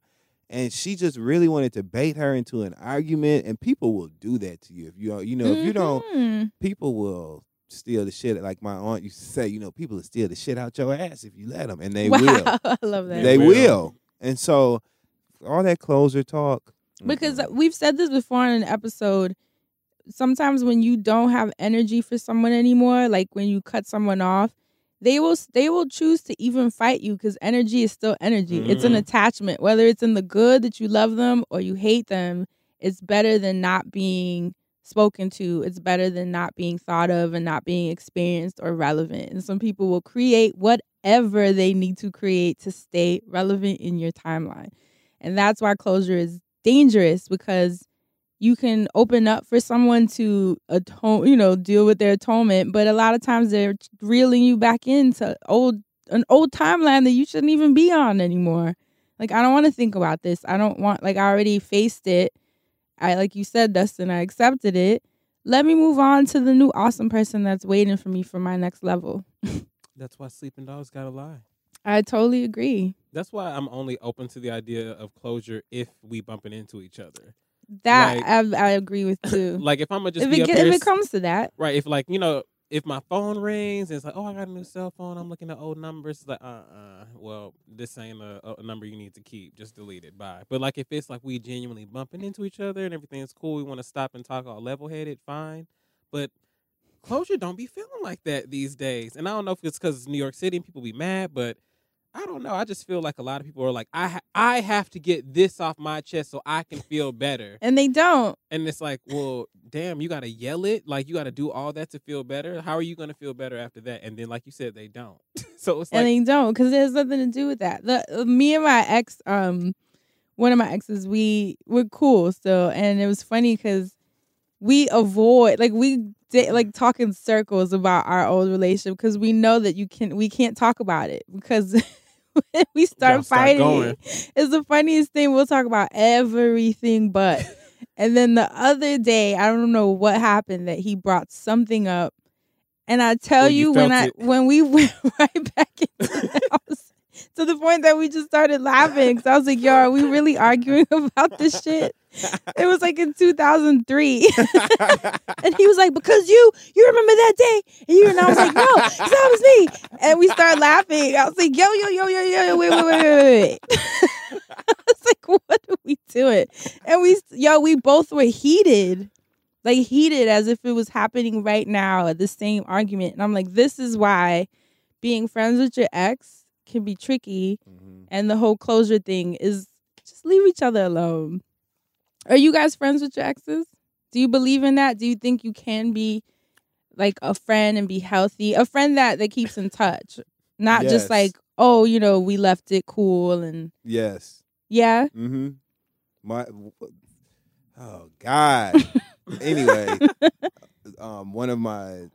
And she just really wanted to bait her into an argument, and people will do that to you if you you know if you don't Mhm. people will steal the shit. Like my aunt used to say, you know, people will steal the shit out your ass if you let them, and they wow, will. I love that. They will. will. And so, all that closer talk. because mm-mm. we've said this before in an episode sometimes when you don't have energy for someone anymore like when you cut someone off they will they will choose to even fight you because energy is still energy. It's an Mhm. attachment. Whether it's in the good that you love them or you hate them it's better than not being spoken to. It's better than not being thought of and not being experienced or relevant. And some people will create whatever they need to create to stay relevant in your timeline. And that's why closure is dangerous because you can open up for someone to atone, you know, deal with their atonement, but a lot of times they're reeling you back into old an old timeline that you shouldn't even be on anymore. Like I don't want to think about this. I don't want like I already faced it. I like you said, Dustin, I accepted it. Let me move on to the new awesome person that's waiting for me for my next level. That's why sleeping dogs gotta lie. I totally agree. That's why I'm only open to the idea of closure if we bumping into each other. That Like- I, I agree with too. Like if I'm gonna just if it get- if it comes to that, right, if like you know, if my phone rings and it's like, oh, I got a new cell phone, I'm looking at old numbers. It's like, uh, uh well, this ain't a, a number you need to keep. Just delete it. Bye. But like if it's like we genuinely bumping into each other and everything's cool, we want to stop and talk all level headed, fine. But closure don't be feeling like that these days. And I don't know if it's because it's New York City and people be mad, but I don't know. I just feel like a lot of people are like, I ha- I have to get this off my chest so I can feel better. and they don't. And it's like, well, damn, you got to yell it. Like, you got to do all that to feel better. How are you going to feel better after that? And then, like you said, they don't. so it's and they don't because it has nothing to do with that. The uh, me and my ex, um, one of my exes, we were cool still, and it was funny because we avoid like we did like talk in circles about our old relationship because we know that you can we can't talk about it because we start Y'all start fighting. it's the funniest thing. We'll talk about everything but. and then the other day, I don't know what happened that he brought something up. And I tell Oh, you you, when I it. when we went right back into the house to the point that we just started laughing. So I was like, "Yo, are we really arguing about this shit?" It was like in 2003, and he was like, "Because you, you remember that day?" And you and I was like, "No, 'cause that was me." And we started laughing. I was like, "Yo, yo, yo, yo, yo, wait, wait, wait, wait." wait." I was like, "What are we doing?" And we, yo, we both were heated, like heated, as if it was happening right now at the same argument. And I'm like, "This is why being friends with your ex can be tricky, and the whole closure thing is just leave each other alone." Are you guys friends with your exes? Do you believe in that? Do you think you can be like a friend and be healthy? A friend that that keeps in touch, not Yes. just like, oh, you know, we left it cool and Yes. yeah. Mm-hmm. My oh God. anyway, um, one of my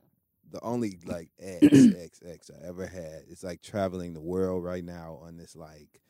the only like ex ex ex I ever had. It's like traveling the world right now on this like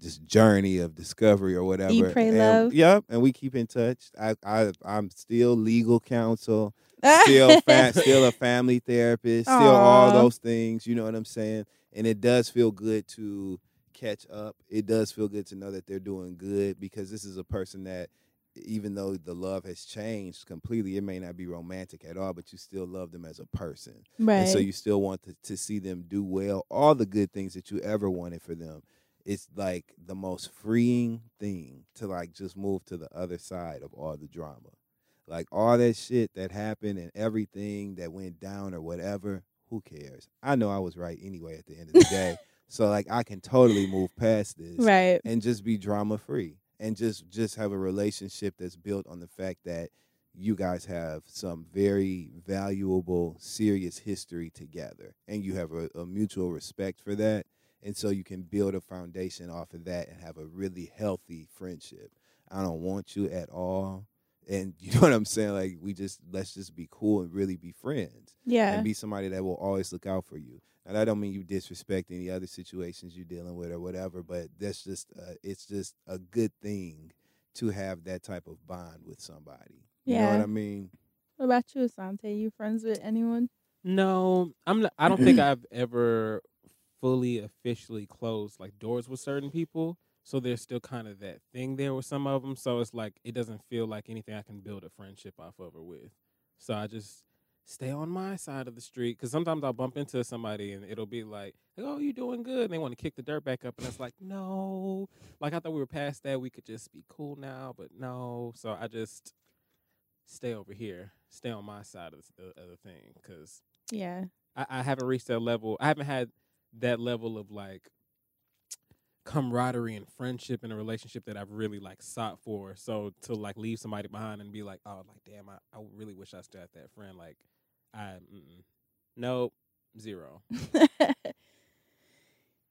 just journey of discovery or whatever. Eat, pray, and, love. Yep, and we keep in touch. I I I'm still legal counsel. Still, fa- still a family therapist. Still all those things. You know what I'm saying? And it does feel good to catch up. It does feel good to know that they're doing good because this is a person that even though the love has changed completely, it may not be romantic at all, but you still love them as a person. Right. And so you still want to, to see them do well, all the good things that you ever wanted for them. It's like the most freeing thing to like just move to the other side of all the drama. Like all that shit that happened and everything that went down or whatever, who cares? I know I was right anyway at the end of the day. So like I can totally move past this Right. and just be drama free and just just have a relationship that's built on the fact that you guys have some very valuable serious history together and you have a, a mutual respect for that and so you can build a foundation off of that and have a really healthy friendship. I don't want you at all and you know what i'm saying? Like we just let's just be cool and really be friends Yeah. and be somebody that will always look out for you now I don't mean you disrespect any other situations you're dealing with or whatever, but that's just uh, it's just a good thing to have that type of bond with somebody. You know what I mean? What about you, Assante? You friends with anyone? No, I'm. Not, I don't think I've ever fully officially closed like doors with certain people. So there's still kind of that thing there with some of them. So it's like it doesn't feel like anything I can build a friendship off of or with. So I just stay on my side of the street because sometimes I'll bump into somebody and it'll be like, "Oh, you doing good?" And they want to kick the dirt back up, and it's like, no. Like I thought we were past that. We could just be cool now, but no. So I just stay over here, stay on my side of the, of the thing because Yeah. I, I haven't reached that level. I haven't had that level of like camaraderie and friendship in a relationship that I've really like sought for. So to like leave somebody behind and be like, oh, like damn, I, I really wish I still had that friend. Like, I nope, zero.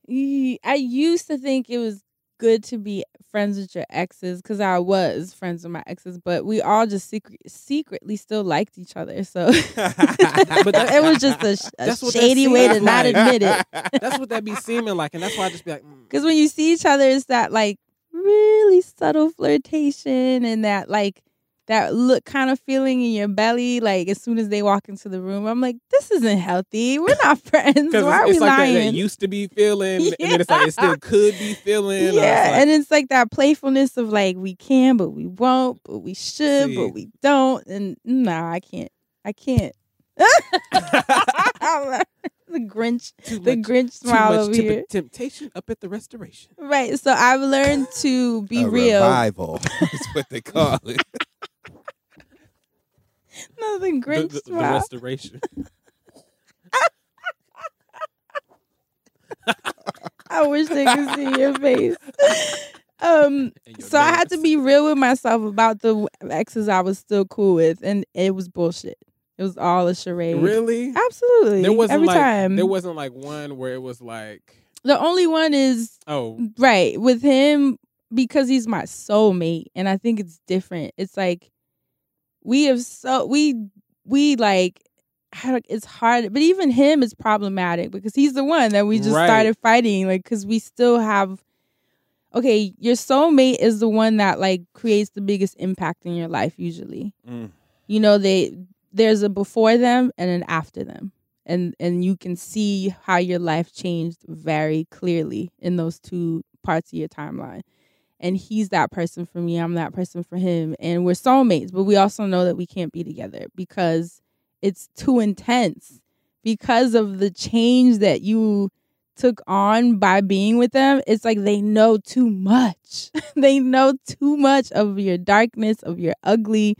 I used to think it was good to be friends with your exes because I was friends with my exes, but we all just secret, secretly still liked each other. So it was just a, a That's what that shady way to seems not admit it. That's what that be seeming like, and that's why I just be like, mm, Because when you see each other, it's that like really subtle flirtation and that like that look kind of feeling in your belly. Like as soon as they walk into the room, I'm like, this isn't healthy. We're not friends. because Why are it's, we it's like that, lying? that used to be feeling, and then it's like it still could be feeling. or it's yeah, like- and it's like that playfulness of like we can, but we won't, but we should, See. but we don't. And nah, I can't. I can't. the Grinch, Too the much- Grinch too smile much over temp- here. temptation up at the restoration. Right. So I've learned to be a real. revival is what they call it. No, the The, Grinch the- the smile. restoration. I wish they could see your face. Um, your so I had to be real with myself about the exes I was still cool with, and it was bullshit. It was all a charade. Really? Absolutely. There wasn't Every like time. there wasn't like one where it was like, the only one is oh, right with him because he's my soulmate, and I think it's different. It's like we have so we we like it's hard, but even him is problematic because he's the one that we just Right. started fighting, like because we still have. Okay, your soulmate is the one that like creates the biggest impact in your life. Usually, mm, you know they there's a before them and an after them and and you can see how your life changed very clearly in those two parts of your timeline and he's that person for me i'm that person for him and we're soulmates but we also know that we can't be together because it's too intense because of the change that you took on by being with them. It's like they know too much. They know too much of your darkness of your ugly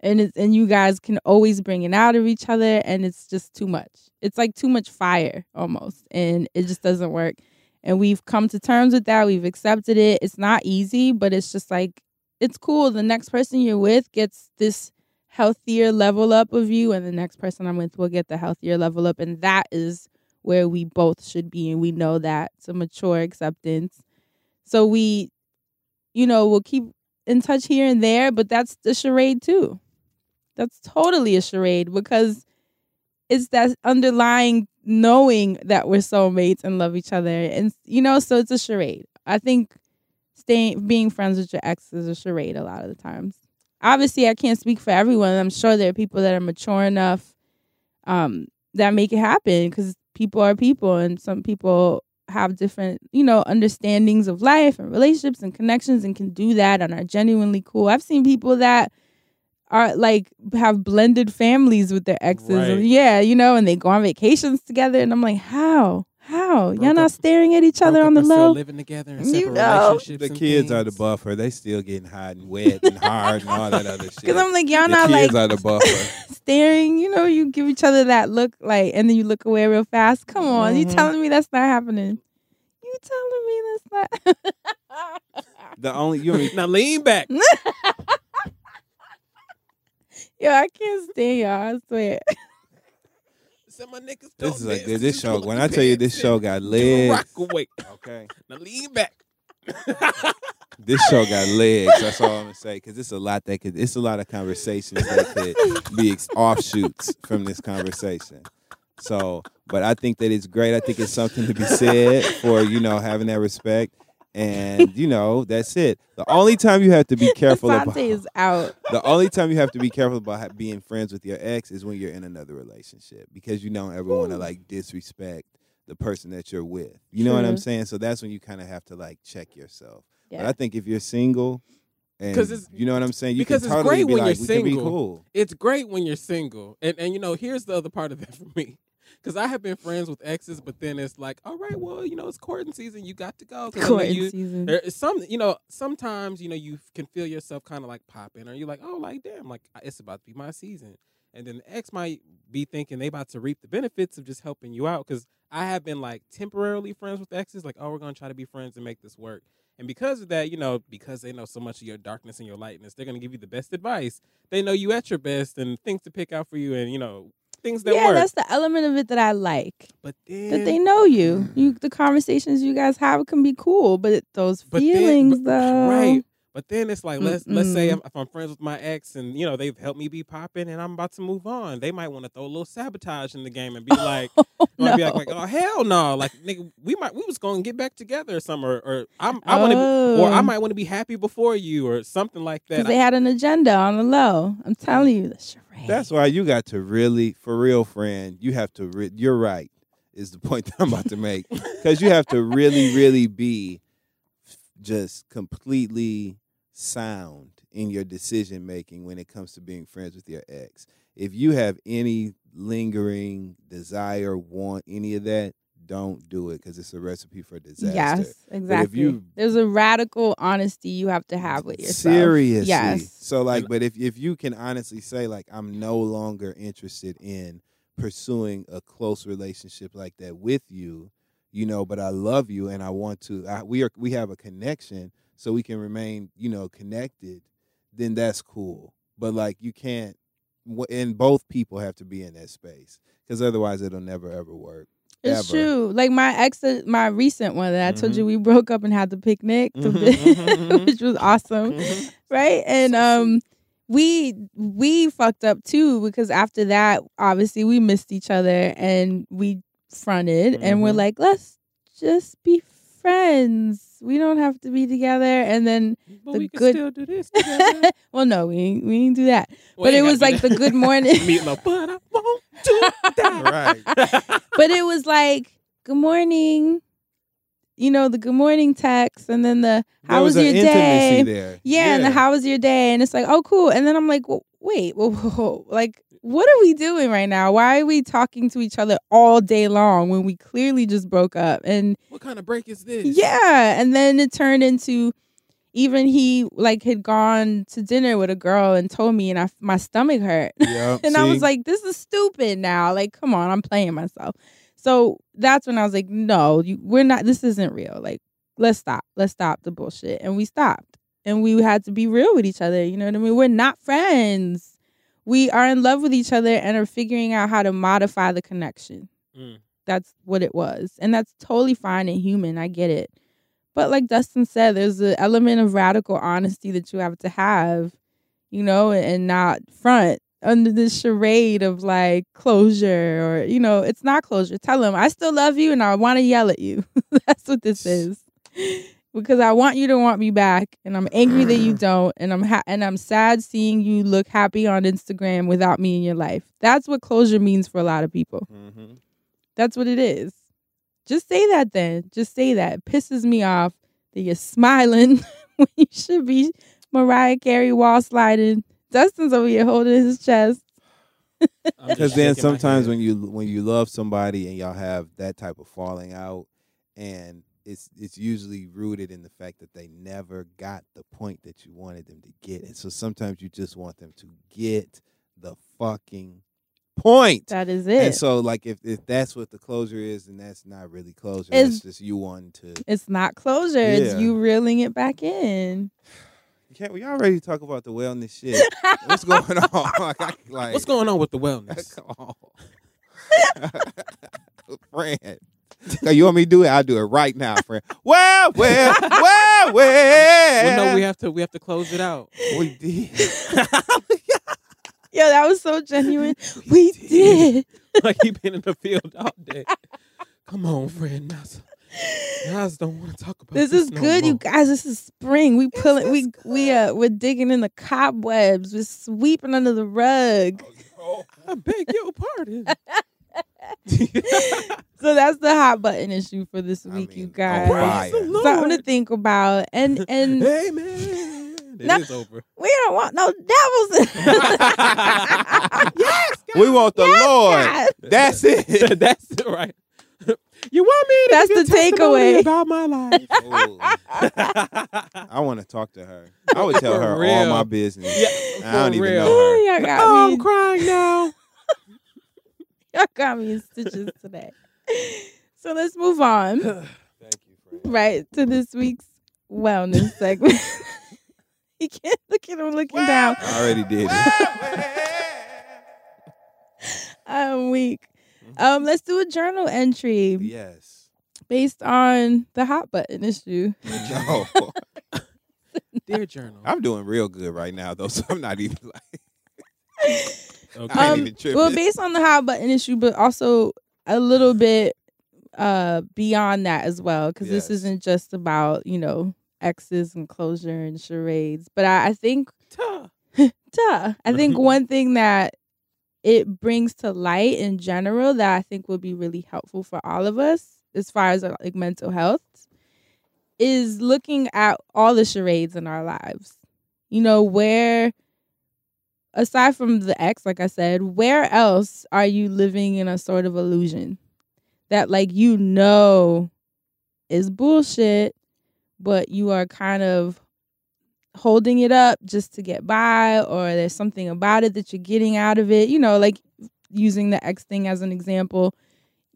and it's and you guys can always bring it out of each other and it's just too much. It's like too much fire almost and it just doesn't work and we've come to terms with that we've accepted it. It's not easy but it's just like it's cool. The next person you're with gets this healthier level up of you and the next person i'm with will get the healthier level up and that is where we both should be and we know that. It's a mature acceptance. So we you know we'll keep in touch here and there but that's the charade too. That's totally a charade because it's that underlying knowing that we're soulmates and love each other. And you know so it's a charade. I think staying being friends with your ex is a charade a lot of the times. Obviously i can't speak for everyone i'm sure there are people that are mature enough um that make it happen because people are people and some people have different you know understandings of life and relationships and connections and can do that and are genuinely cool. I've seen people that are like have blended families with their exes. Right. Yeah, you know, and they go on vacations together. And I'm like, how? How? Y'all Broke not up- staring at each other on the up and still low? living together in You know. relationships. The and kids are the buffer. They still getting hot and wet and hard and all that other shit. Because I'm like, y'all the not kids like are the buffer. staring. You know, you give each other that look, like, and then you look away real fast. Come on, you Mhm. telling me that's not happening? You telling me that's not? The only you know, Now lean back. Yo, I can't stand y'all. I swear. Some of my niggas this is like miss. this, show. When I tell you this show got legs, Rock away. okay. Now lean back. This show got legs. That's all I'm gonna say. Because it's a lot that could. It's a lot of conversations that could be ex- offshoots from this conversation. So, but I think that it's great. I think it's something to be said for you know having that respect, and you know that's it. The only time you have to be careful about is out. the only time you have to be careful about being friends with your ex is when you're in another relationship because you don't ever want to like disrespect the person that you're with. You know what I'm saying? So that's when you kind of have to like check yourself. But I think if you're single, and 'Cause it's- you know what I'm saying, you because can it's totally great be when like, you're we can be single. cool. It's great when you're single, and and you know here's the other part of that for me, because I have been friends with exes, but then it's like, all right, well, you know, it's courting season, you got to go. Courting you- season. There some, you know, sometimes you know you can feel yourself kind of like popping, or you're like, oh, like damn, like it's about to be my season, and then the ex might be thinking they about to reap the benefits of just helping you out. Because I have been like temporarily friends with exes, like, oh, we're gonna try to be friends and make this work. And because of that, you know, because they know so much of your darkness and your lightness, they're gonna give you the best advice. They know you at your best and things to pick out for you, and you know, things that yeah, work. that's the element of it that I like. but then That they know you. You mm. the conversations you guys have can be cool, but those But then- feelings but- though. right. But then it's like let's let's say if, if I'm friends with my ex and you know they've helped me be popping and I'm about to move on, they might want to throw a little sabotage in the game and be like, oh, might be like, like, oh hell no, like nigga, we might we was going to get back together or something, or, or I'm I want to, or I Oh. might want to be happy before you or something like that. Because they had an agenda on the low. I'm telling you, the charade. That's why you got to really, for real, friend. You have to. Re- you're right. Is the point that I'm about to make because you have to really, really be just completely sound in your decision making when it comes to being friends with your ex. If you have any lingering desire, want any of that, don't do it because it's a recipe for disaster. Yes, But exactly. if you There's a radical honesty you have to have with yourself. Seriously. Yes. So like, but if if you can honestly say like I'm no longer interested in pursuing a close relationship like that with you, you know, but I love you and I want to I, we are we have a connection so we can remain, you know, connected, then that's cool. But like you can't and both people have to be in that space cuz otherwise it'll never ever work. It's Ever. true. Like my ex, uh, my recent one that I told Mm-hmm. you we broke up and had the picnic, the Mhm, bit- mhm, mhm. which was awesome, right? And um, we we fucked up too because after that, obviously we missed each other and we fronted and we're Mhm. like, let's just be friends. We don't have to be together. And then but the we good- still do this. Together. well, no, we ain't- we didn't do that. Well, but it was like that. the good morning. Meatloaf, but I won't do that. Right. but it was like good morning you know the good morning text and then the how was, was your day intimacy there. yeah, and the how was your day and it's like oh cool and then i'm like well, wait whoa, whoa, whoa. like what are we doing right now why are we talking to each other all day long when we clearly just broke up and What kind of break is this? yeah and then it turned into even he like had gone to dinner with a girl and told me and I, my stomach hurt Yep, and I was like, this is stupid now. Like, come on, I'm playing myself. So that's when I was like, no, you, we're not, this isn't real. Like, let's stop. Let's stop the bullshit. And we stopped. And we had to be real with each other. You know what I mean? We're not friends. We are in love with each other and are figuring out how to modify the connection. Mm. That's what it was. And that's totally fine and human. I get it. But like Dustin said, there's an element of radical honesty that you have to have, you know, and not front under this charade of like closure or, you know, it's not closure. Tell them, I still love you and I want to yell at you. That's what this is. Because I want you to want me back, and I'm angry that you don't, and I'm ha- and I'm sad seeing you look happy on Instagram without me in your life. That's what closure means for a lot of people. Mhm. That's what it is. Just say that then. Just say that. It pisses me off that you're smiling when you should be Mariah Carey wall sliding. Dustin's over here holding his chest. Because then sometimes when you when you love somebody and y'all have that type of falling out, and it's it's usually rooted in the fact that they never got the point that you wanted them to get, and so sometimes you just want them to get the fucking point. That is it. And so, like, if, if that's what the closure is, then that's not really closure. It's- It's just you wanting to. It's not closure. It's you reeling it back in. Can't we already talk about the wellness shit? What's going on? like, I- like, What's going on with the wellness? Come on. friend. Okay, you want me to do it? I'll do it right now, friend. Well, well, well, well. well, no, we have to we have to close it out. We did. Yo, that was so genuine. We did. like he been in the field all day. Come on, friend. Nas, Nas don't want to talk about This this. is no good, you guys. This is spring. We pulling. We we uh we're digging in the cobwebs. We're sweeping under the rug. I beg your pardon. So that's the hot button issue for this week, you mean, guys. on fire. Praise the Something to think about. And and Amen. It No. is over. we don't want no devils. yes, We want the Lord. God. That's it. That's it, right. You want me to That's give the takeaway. about my life? I want to talk to her. I would tell For her all my business. Yeah, I don't for even know her. Y'all got Oh, me. I'm crying now. Y'all got me in stitches today. So let's move on. Thank you, friend. right to this week's wellness segment. you can't look at him looking down. I already did it. Um, Um, let's do a journal entry Yes. based on the hot button issue. Yo, Dear journal. I'm doing real good right now though, so I'm not even like Okay. Um, well, based on the hot button issue, but also a little bit uh beyond that as well, because this isn't just about you know exes and closure and charades. But I, I think, Tuh. duh, I think one thing that it brings to light in general that I think will be really helpful for all of us as far as like mental health is looking at all the charades in our lives. You know, where aside from the ex, like I said, where else are you living in a sort of illusion that like you know is bullshit, but you are kind of holding it up just to get by, or there's something about it that you're getting out of it, you know, like using the ex thing as an example.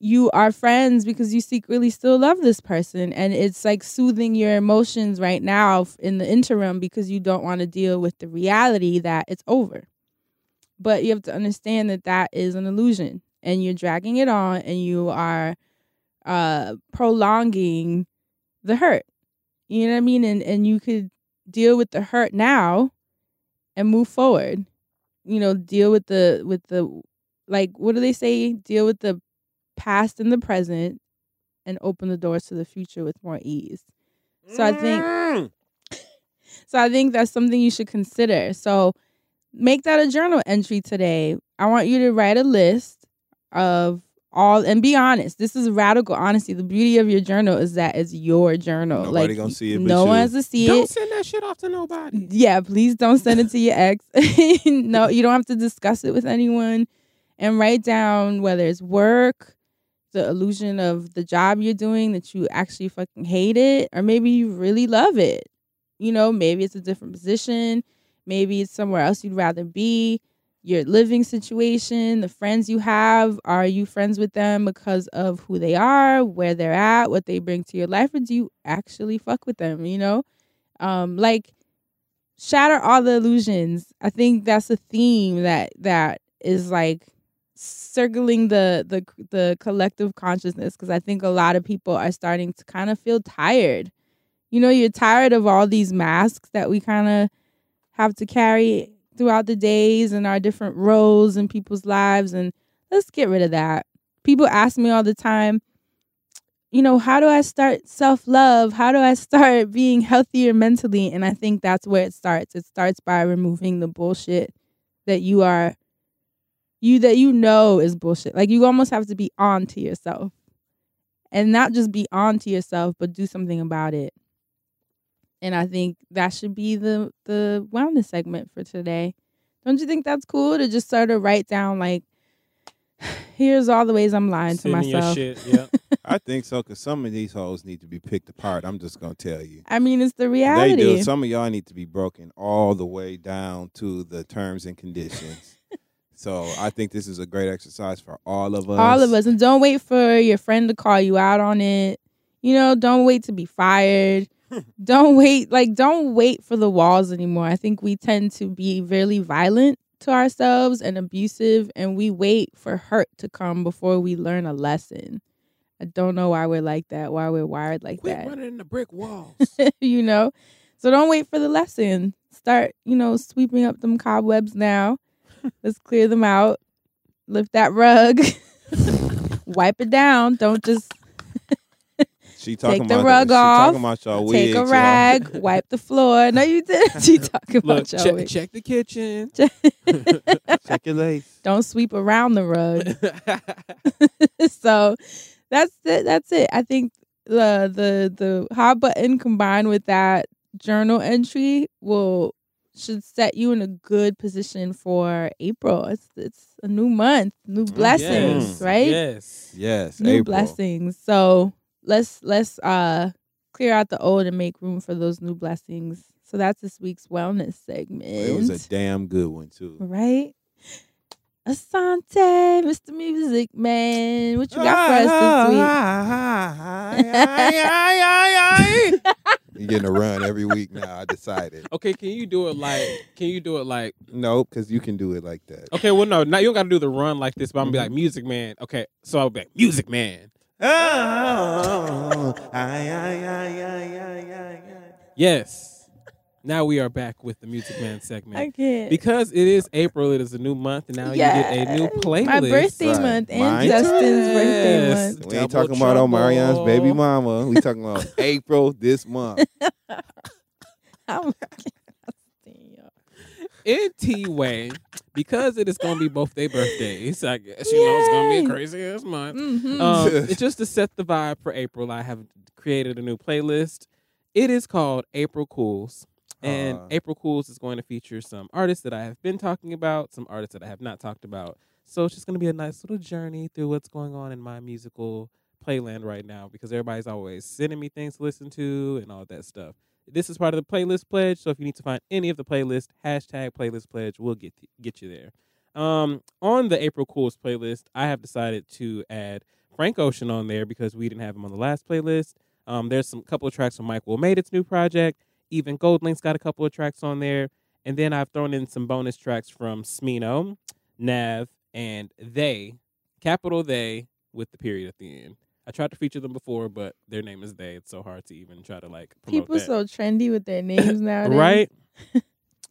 You are friends because you secretly still love this person, and it's like soothing your emotions right now in the interim because you don't want to deal with the reality that it's over. But you have to understand that that is an illusion and you're dragging it on and you are uh prolonging the hurt. You know what i mean? And and you could deal with the hurt now and move forward. You know deal with the with the like what do they say? Deal with the past and the present and open the doors to the future with more ease so i think Mm. so I think that's something you should consider. So make that a journal entry today. I want you to write a list of all and be honest. This is radical honesty. The beauty of your journal is that it's your journal. Nobody like gonna see it but no you. to see Don't it. send that shit off to nobody. Yeah, please don't send it to your ex. no, you don't have to discuss it with anyone. And write down whether it's work, the illusion of the job you're doing that you actually fucking hate it, or maybe you really love it. You know, maybe it's a different position, maybe it's somewhere else you'd rather be. Your living situation, the friends you have, are you friends with them because of who they are, where they're at, what they bring to your life, or do you actually fuck with them? You know, um, like shatter all the illusions. I think that's a theme that that is like circling the the the collective consciousness because I think a lot of people are starting to kind of feel tired. You know, you're tired of all these masks that we kind of have to carry throughout the days and our different roles in people's lives and let's get rid of that. People ask me all the time, you know, how do I start self love? How do I start being healthier mentally? And I think that's where it starts. It starts by removing the bullshit that you are, you that you know is bullshit. Like you almost have to be on to yourself and not just be on to yourself, but do something about it. And I think that should be the the wellness segment for today. Don't you think that's cool to just sort of write down like, here's all the ways I'm lying to Send your myself. shit. Yeah. I think so because some of these hoes need to be picked apart. I'm just gonna tell you. I mean, it's the reality. They reality. do. Some of y'all need to be broken all the way down to the terms and conditions. So I think this is a great exercise for all of us. All of us. And don't wait for your friend to call you out on it. You know, don't wait to be fired. Hmm. don't wait, like, don't wait for the walls anymore. I think we tend to be really violent to ourselves and abusive, and we wait for hurt to come before we learn a lesson. I don't know why we're like that, why we're wired like that. Quit that. running in the brick walls. you know? So don't wait for the lesson. Start, you know, sweeping up them cobwebs now. Let's clear them out. Lift that rug. Wipe it down. Don't just She talking take the about rug she off. Talking about y'all take wigs, a y'all. rag. Wipe the floor. No, you didn't. She talking Look, about your check, wig. check the kitchen. Check your lace. Don't sweep around the rug. so that's it. That's it. I think the the the hot button combined with that journal entry will should set you in a good position for April. It's it's a new month, new mm, blessings, Yes, right? Yes. Yes, New April. blessings. So let's let's uh clear out the old and make room for those new blessings. So that's this week's wellness segment. It was a damn good one too. right? Assante, Mr. Music Man. What you got for us this week? You're getting a run every week now. I decided. Okay, can you do it like? Can you do it like? Nope, because you can do it like that. Okay, well, no, now you don't got to do the run like this. But I'm gonna be like, mm-hmm. Music Man. Okay, so I'll be like, Music Man. Oh, ay, ay, ay. Yes. Now we are back with the Music Man segment. I can't. Because it is April, it is a new month, and now you get a new playlist. My birthday Right. month and Mine Justin's birthday month. We ain't Double talking about Omarion's baby mama. We talking about April this month. I'm in T way, because it is going to be both their birthdays, I guess, you know, it's going to be a crazy ass month. Mhm. Um, it's just to set the vibe for April. I have created a new playlist. It is called April Cools. And Aw. April Cools is going to feature some artists that I have been talking about, some artists that I have not talked about. So it's just going to be a nice little journey through what's going on in my musical playland right now because everybody's always sending me things to listen to and all that stuff. This is part of the playlist pledge. So if you need to find any of the playlist, hashtag playlist pledge we'll get get you there. Um, on the April Cools playlist, I have decided to add Frank Ocean on there because we didn't have him on the last playlist. Um, there's some couple of tracks from Mike Will Made-It's new project. Even Goldlink's got a couple of tracks on there. And then I've thrown in some bonus tracks from Smino, Nav, and They, capital They, with the period at the end. I tried to feature them before, but their name is They. It's so hard to even try to like promote People that. so trendy with their names nowadays. right?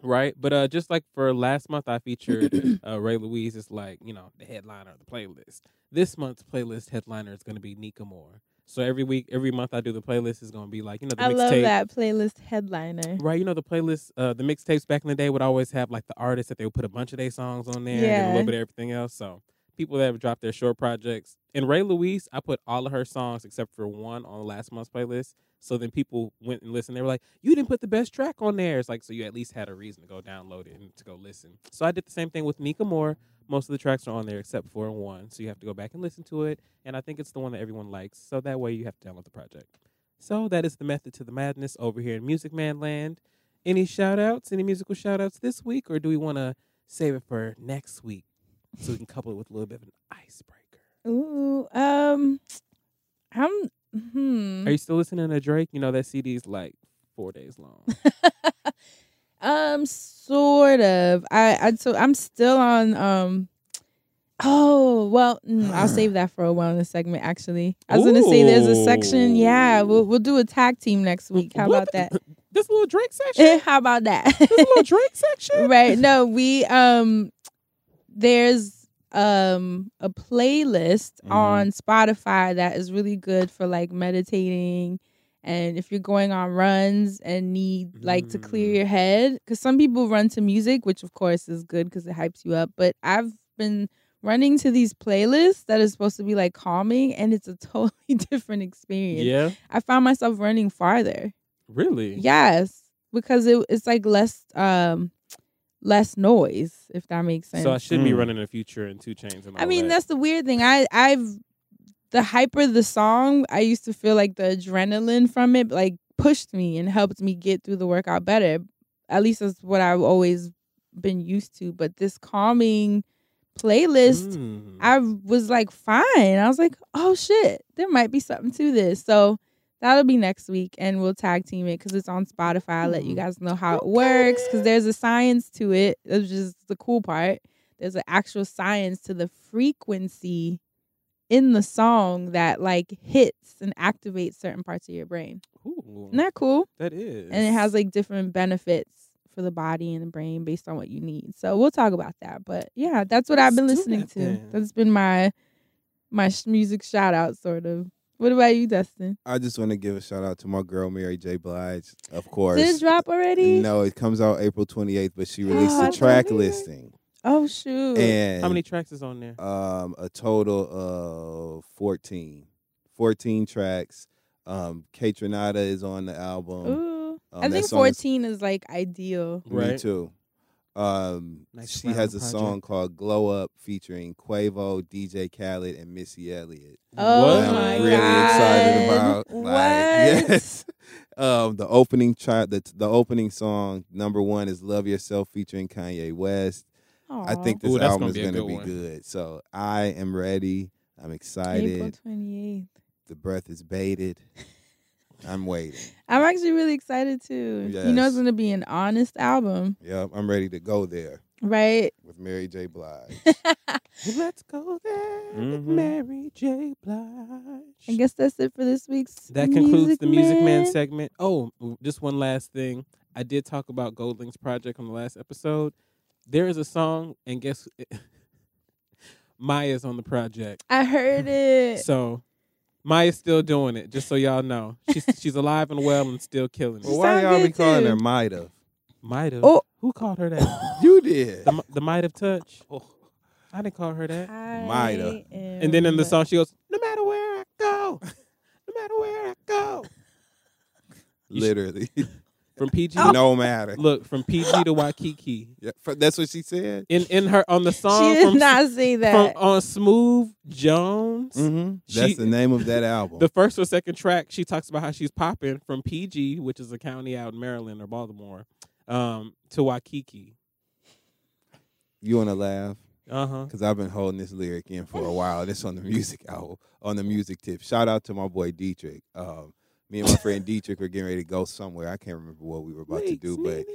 right. But uh, just like for last month, I featured uh, Ray Louise as like you know the headliner of the playlist. This month's playlist headliner is going to be Nika Moore. So every week, every month I do the playlist is going to be like you know the I love mixtape. that playlist headliner. Right, you know the playlist, uh, the mixtapes back in the day would always have like the artists that they would put a bunch of their songs on there and a little bit of everything else. So people that have dropped their short projects. And Ray Louise, I put all of her songs except for one on last month's playlist. So then people went and listened. They were like, "You didn't put the best track on there." It's like so you at least had a reason to go download it and to go listen. So I did the same thing with Nika Moore. Most of the tracks are on there except for one. So you have to go back and listen to it. And I think it's the one that everyone likes. So that way you have to download the project. So that is the method to the madness over here in Music Man Land. Any shout outs, any musical shout outs this week, or do we want to save it for next week so we can couple it with a little bit of an icebreaker? Ooh, um, I'm. Hmm. Are you still listening to Drake? You know that CD's like four days long. Um, sort of. I, I so I'm still on. Um. Oh well, mm, I'll save that for a wellness segment. Actually, I was gonna say there's a section. Yeah, we'll we'll do a tag team next week. How about that? this little drink section. How about that? this little drink section. right? No, we um, there's um a playlist Mm-hmm. on Spotify that is really good for like meditating. And if you're going on runs and need like to Mm. clear your head, because some people run to music, which of course is good because it hypes you up. But I've been running to these playlists that is supposed to be like calming, and it's a totally different experience. Yeah, I found myself running farther. really. Yes, because it, it's like less um less noise, if that makes sense. So I should be Mm. running in the future in two chains. And all I mean, that. that's the weird thing. I I've the hyper the song, I used to feel like the adrenaline from it like pushed me and helped me get through the workout better. At least that's what I've always been used to. But this calming playlist, Mm. I was like fine. I was like, oh shit, there might be something to this. So that'll be next week, and we'll tag team it because it's on Spotify. I'll let you Hmm. guys know how it works because there's a science to it. That's just the cool part. There's an actual science to the frequency in the song that like hits and activates certain parts of your brain. Ooh, Isn't that cool? that is. And it has like different benefits for the body and the brain based on what you need. So we'll talk about that. But yeah, that's what I've been listening that to. then. That's been my my sh- music shout out sort of. What about you, Dustin? I just want to give a shout out to my girl Mary J. Blige, of course. Did it drop already? No, it comes out April 28th, but she released Oh, I a track thought we listing. Oh shoot. And How many tracks is on there? um a total of 14 14 tracks um Kaytranada is on the album Ooh. um, I think song is- 14 is like ideal. me too um Nice she has a project. song called Glow Up featuring Quavo DJ Khaled and Missy Elliott Oh that my I'm really excited God. about like What? yes um the opening track the, the opening song number one is Love Yourself featuring Kanye West I think this Ooh, album gonna is going to be one. good. So I am ready. I'm excited. April excited. 28th. The breath is baited. I'm waiting. I'm actually really excited too. You know, it's gonna be an honest album, Yep, I'm ready to go there right? with Mary J. Blige. Let's go there with Mhm. Mary J. Blige. I guess that's it for this week's. That concludes the Music Man. Man. segment. Oh, just one last thing. I did talk about Goldlink's project on the last episode. There is a song, and guess Maya's on the project. I heard it. So Maya's still doing it, just so y'all know. She's she's alive and well and still killing well, it. why sound y'all be calling too. her Mida? Might have. Oh. Who called her that? You did. the the might have touch. Oh. I didn't call her that. Mida. I And then in the song, she goes, "No matter where I go, no matter where I go." You sh- Literally, From PG, no matter. look from PG to Waikiki. Yeah, for- that's what she said. In in her on the song she did from not say from that. on Smoove Jones. Mm-hmm. That's She- the name of that album. The first or second track, she talks about how she's popping from PG, which is a county out in Maryland or Baltimore, um, to Waikiki. you want to laugh? Uh huh. Because I've been holding this lyric in for a while. This on the music album, on the music tip. Shout out to my boy Dietrich. Um, me and my friend Dietrich were getting ready to go somewhere. I can't remember what we were about to do, but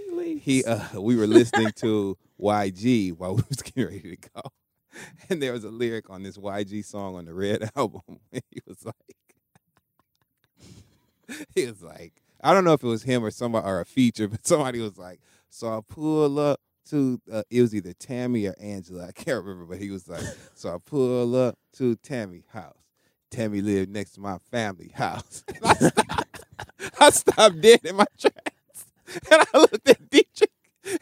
he uh, we were listening to YG while we was getting ready to go. And there was a lyric on this YG song on the Red album. And he was like, he was like, I don't know if it was him or somebody or a feature, but somebody was like, so I pull up to uh, it was either Tammy or Angela. I can't remember, but he was like, so I pull up to Tammy house. Tammy lived next to my family house. And I stopped, I stopped dead in my tracks. And I looked at Dietrich.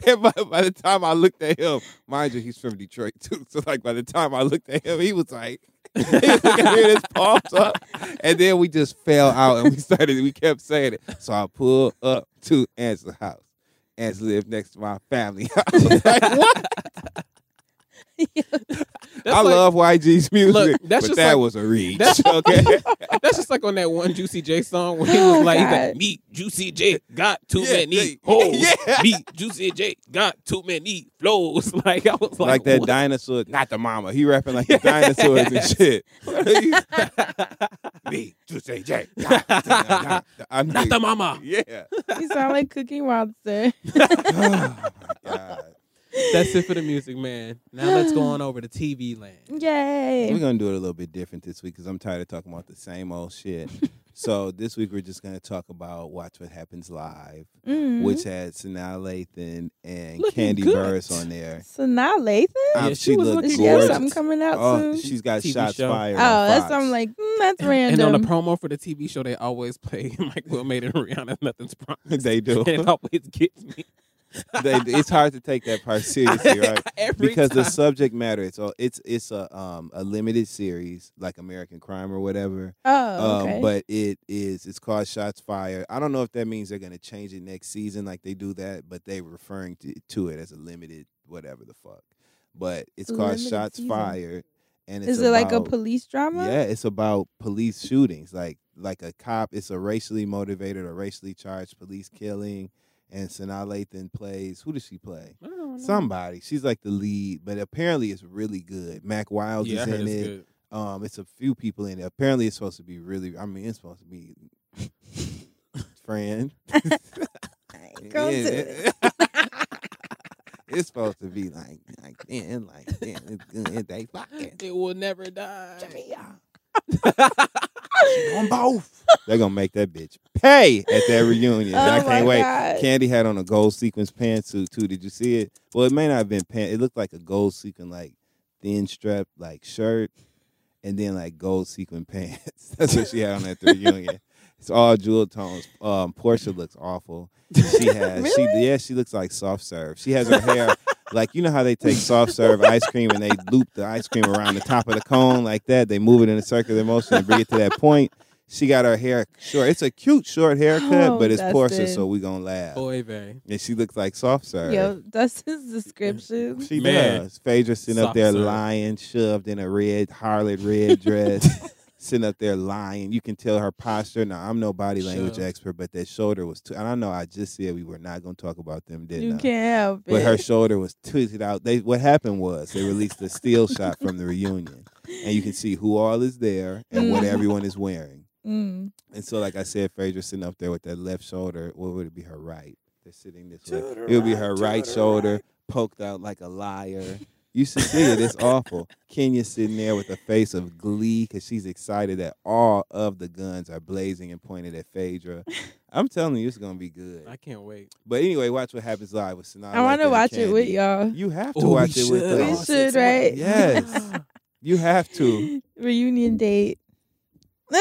And by, by the time I looked at him, mind you, he's from Detroit too. So like by the time I looked at him, he was like, he was looking his palms up. And then we just fell out and we started, we kept saying it. So I pulled up to Angela's house. Angela lived next to my family house. like, what? That's I like- love YG's music, Look, that's but just that like- was a reach. that's- okay. That's just like on that one Juicy J song where he was Oh, like, he's like, God. "Me, Juicy J, got too Yeah, many yeah, hoes. yeah. Me, Juicy J, got too many flows." Like I was like, like that what? dinosaur, not the mama. He rapping like the dinosaurs and shit. Me, Juicy J. I Not the mama. Yeah. you sound like Cookie Monster. Oh, my God. That's it for the music, man. Now let's go on over to TV land. Yay! We're gonna do it a little bit different this week because I'm tired of talking about the same old shit. so this week we're just gonna talk about Watch What Happens Live, Mhm. which had Sanaa Lathan and Looking Kandi good. Burruss on there. so now Lathan, Um, Yeah, she she was looked does she have something coming out Oh, soon? she's got TV shots show. fired. Oh, on that's Fox. I'm like mm, that's random. And on the promo for the TV show, they always play Mike Will Made-It Rihanna. Nothing's promised. they do. And it always gets me. They, it's hard to take that part seriously, right? Because the subject matter it's a, it's it's a um a limited series like American Crime or whatever. oh, okay. Um, but it is it's called Shots Fired. I don't know if that means they're gonna change it next season like they do that, but they're referring to, to it as a limited whatever the fuck. But it's A called Shots season. Fired, and it's Is it like a police drama? Yeah, it's about police shootings, like like a cop. It's a racially motivated or racially charged police killing. And Sanaa Lathan plays. Who does she play? I don't know. Somebody. She's like the lead, but apparently it's really good. Mack Wilds Yeah, I is heard in it's it. good. Um, it's a few people in it. Apparently, it's supposed to be really. I mean, it's supposed to be. friend. Go Yeah. to it. it's supposed to be like like then like then it's good. They fucking It will never die. On both. They're gonna make that bitch pay at that reunion. and I Oh can't wait. God. Kandi had on a gold sequence pantsuit too. Did you see it? Well, it may not have been pants. It looked like a gold sequin like thin strap like shirt, and then like gold sequin pants. That's what she had on at the reunion. It's all jewel tones. Um, Porsha looks awful. She has she yeah she looks like soft serve. She has her hair like you know how they take soft serve ice cream and they loop the ice cream around the top of the cone like that. They move it in a circular motion and bring it to that point. She got her hair short. It's a cute short haircut, Oh, but it's Porsha, Dustin. so we gonna laugh. Boy, Bay. And she looks like soft serve. Yo, that's his description. She Man. does. Phaedra sitting up Soft there serve. lying, shoved in a red harlot red dress, sitting up there lying. You can tell her posture. Now I'm no body language Shoved. expert, but that shoulder was too. And I know I just said we were not going to talk about them, didn't You I? can't help it. But her shoulder was twisted out. They what happened was they released a still shot from the reunion, and you can see who all is there and what Mhm. everyone is wearing. Mm. And so, like I said, Phaedra sitting up there with that left shoulder. What would it be? Her right. They're sitting this way. It would be her right shoulder poked out like a liar. You should see it. It's awful. Kenya sitting there with a face of glee because she's excited that all of the guns are blazing and pointed at Phaedra. I'm telling you, it's gonna be good. I can't wait. But anyway, watch what happens live with Sanaa. I want to Lathan and watch it with y'all. You have to Oh, we watch it with should. We should, right? Yes, you have to. Reunion date.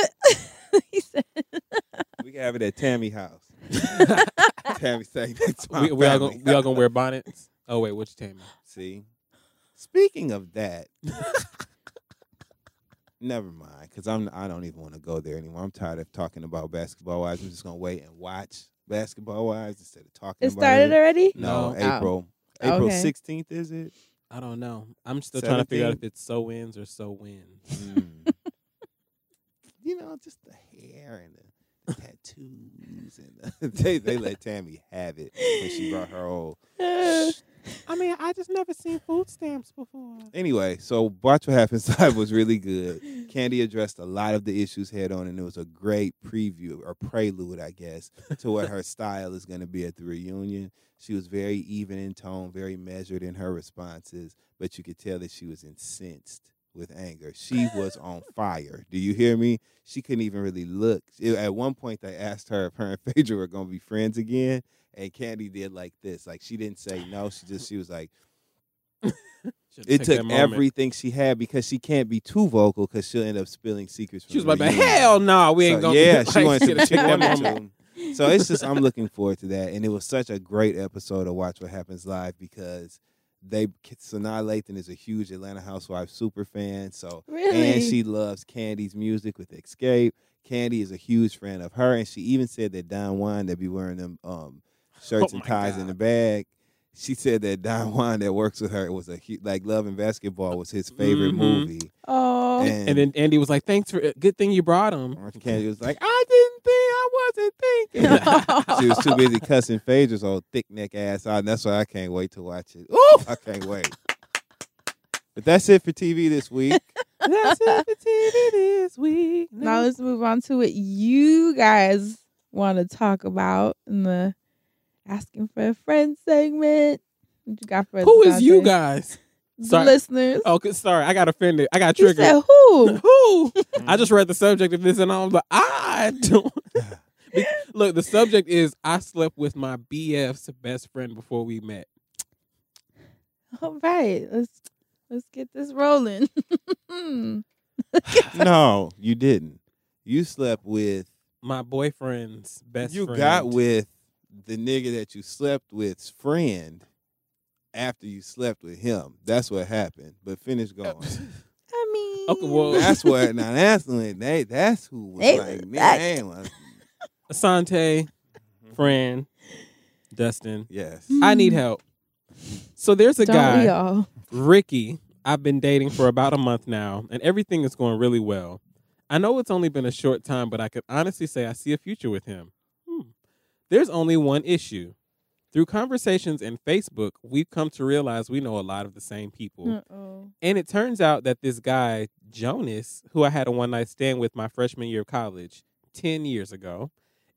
We can have it at Tammy house. Tammy saying that's my We, we all gonna we all gonna wear bonnets. Oh wait, which Tammy? See, speaking of that, never mind. Because I'm I don't even want to go there anymore. I'm tired of talking about Basketball Wives. I'm just gonna wait and watch Basketball Wives instead of talking. it about started it. already? No, No. April. April Okay. 16th is it? I don't know. I'm still trying to figure out if it's so wins or so wins. Mm. you know, just the hair and the tattoos and the, they they let Tammy have it when she brought her old I mean, I just never seen food stamps before. Anyway, so Watch What Happens Live was really good. Kandi addressed a lot of the issues head on, and it was a great preview or prelude, I guess, to what her style is going to be at the reunion. She was very even in tone, very measured in her responses, but you could tell that she was incensed with anger. She was on fire. Do you hear me? She couldn't even really look. At one point, they asked her if her and Phaedra were going to be friends again, and Kandi did like this. Like she didn't say no. She just she was like it took took that moment. everything she had because she can't be too vocal because she'll end up spilling secrets. She was like, reunion." hell no, we ain't So, gonna." Yeah, she like, wanted to should've take took that that moment. So it's just I'm looking forward to that, and it was such a great episode of Watch What Happens Live because they Sanaa Lathan is a huge Atlanta Housewives super fan. So Really? and she loves Kandi's music with Xscape. Kandi is a huge fan of her, and she even said that Don Juan that be wearing them um, shirts Oh and ties in the bag. She said that Don Juan that works with her was a like Love and Basketball was his favorite Mhm. movie, Oh, and, And then Andy was like, "Thanks for good thing you brought him." Kandi was like, "I didn't think I wasn't thinking." she was too busy cussing Phaedra's old thick neck ass out, and that's why I can't wait to watch it. Ooh, I can't wait. But that's it for TV this week. That's it for TV this week. now let's move on to what you guys want to talk about in the asking for a friend segment. What you got for us? Who is you Dante? guys? The Sorry. listeners. Oh, 'cause- sorry, I got offended. I got you triggered. said who? Who? Mm-hmm. I just read the subject of this and I was like, I don't. Look, the subject is I slept with my BF's best friend before we met. All right, let's let's get this rolling. no, you didn't. You slept with. My boyfriend's best you friend. got with the nigga that you slept with's friend after you slept with him. That's what happened. But finish uh, going. I mean, Okay, well, that's what. Now that's when they. That's who was They like. was "Man, back." they ain't want-" Assante, mm-hmm. friend, Dustin. Yes. I need help. So there's a Don't guy, we all? Ricky, I've been dating for about a month now, and everything is going really well. I know it's only been a short time, but I could honestly say I see a future with him. There's only one issue. Through conversations and Facebook, we've come to realize we know a lot of the same people. Uh-oh. And it turns out that this guy, Jonas, who I had a one night stand with my freshman year of college 10 years ago,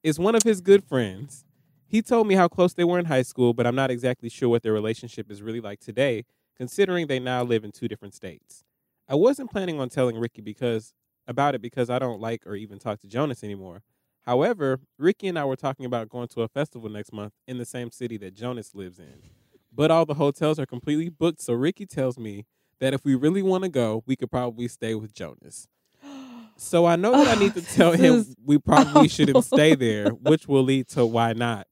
is one of his good friends. He told me how close they were in high school, but I'm not exactly sure what their relationship is really like today, considering they now live in two different states. I wasn't planning on telling Ricky because about it because I don't like or even talk to Jonas anymore. However, Ricky and I were talking about going to a festival next month in the same city that Jonas lives in. But all the hotels are completely booked, so Ricky tells me that if we really want to go, we could probably stay with Jonas. So I know that I need to tell him is we probably shouldn't stay there, which will lead to why not.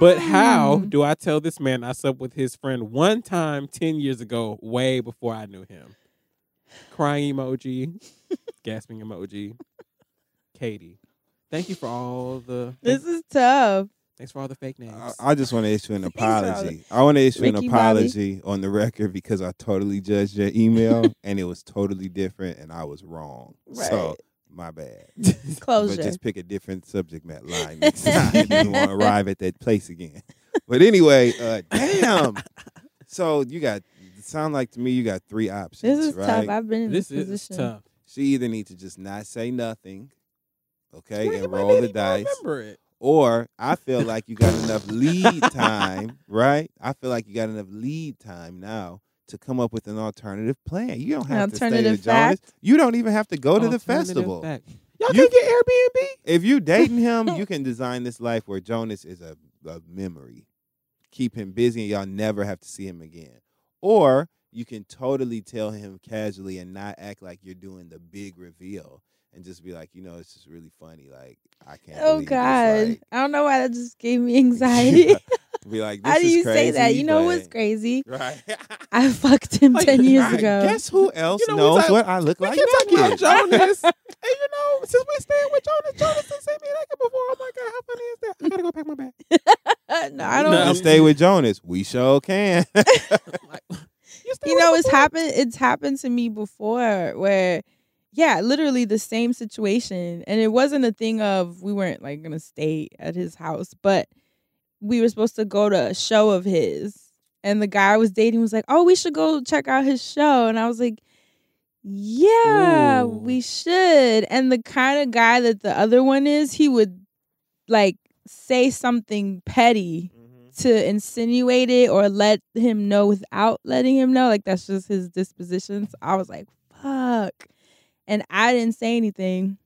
But how Mm. do I tell this man I slept with his friend one time 10 years ago, way before I knew him? Crying emoji, gasping emoji. Katie, thank you for all the. This is tough. Thanks for all the fake names. I, I just want to issue an apology. I want to issue an Ricky Bobby. apology on the record because I totally judged your email and it was totally different and I was wrong. So Right. my bad. Closure. But just pick a different subject matter line next time if you want to arrive at that place again. But anyway, uh, damn. So you got sound like to me you got three options. this is right? tough. I've been in this, this is position. tough. She either need to just not say nothing, okay, and roll the dice. Or I feel like you got enough lead time, right? I feel like you got enough lead time now to come up with an alternative plan. You don't have to stay with Jonas. You don't even have to go to the festival. fact. Y'all You- can get Airbnb. If you dating him, you can design this life where Jonas is a, a memory. Keep him busy and y'all never have to see him again. Or you can totally tell him casually and not act like you're doing the big reveal and just be like, you know, it's just really funny. Like, I can't Oh God, this. Like, I don't know why that just gave me anxiety. be like, this How do is you say that? You know but- what's crazy? Right. I fucked him ten years Right. ago. Guess who else You know, knows talk- what I look We like keep talking about? Jonas. and you know, since we staying with Jonas, Jonas done sent me naked before. Oh my god, how funny is that? I gotta go pack my bag. no, I don't. can stay with Jonas. We sure can. You, you know it's happened it's happened to me before where yeah literally the same situation and it wasn't a thing of we weren't like gonna stay at his house but we were supposed to go to a show of his and the guy I was dating was like oh we should go check out his show and i was like yeah Ooh. we should and the kind of guy that the other one is he would like say something petty mm-hmm. to insinuate it or let him know without letting him know. Like that's just his disposition. So I was like, fuck. And I didn't say anything.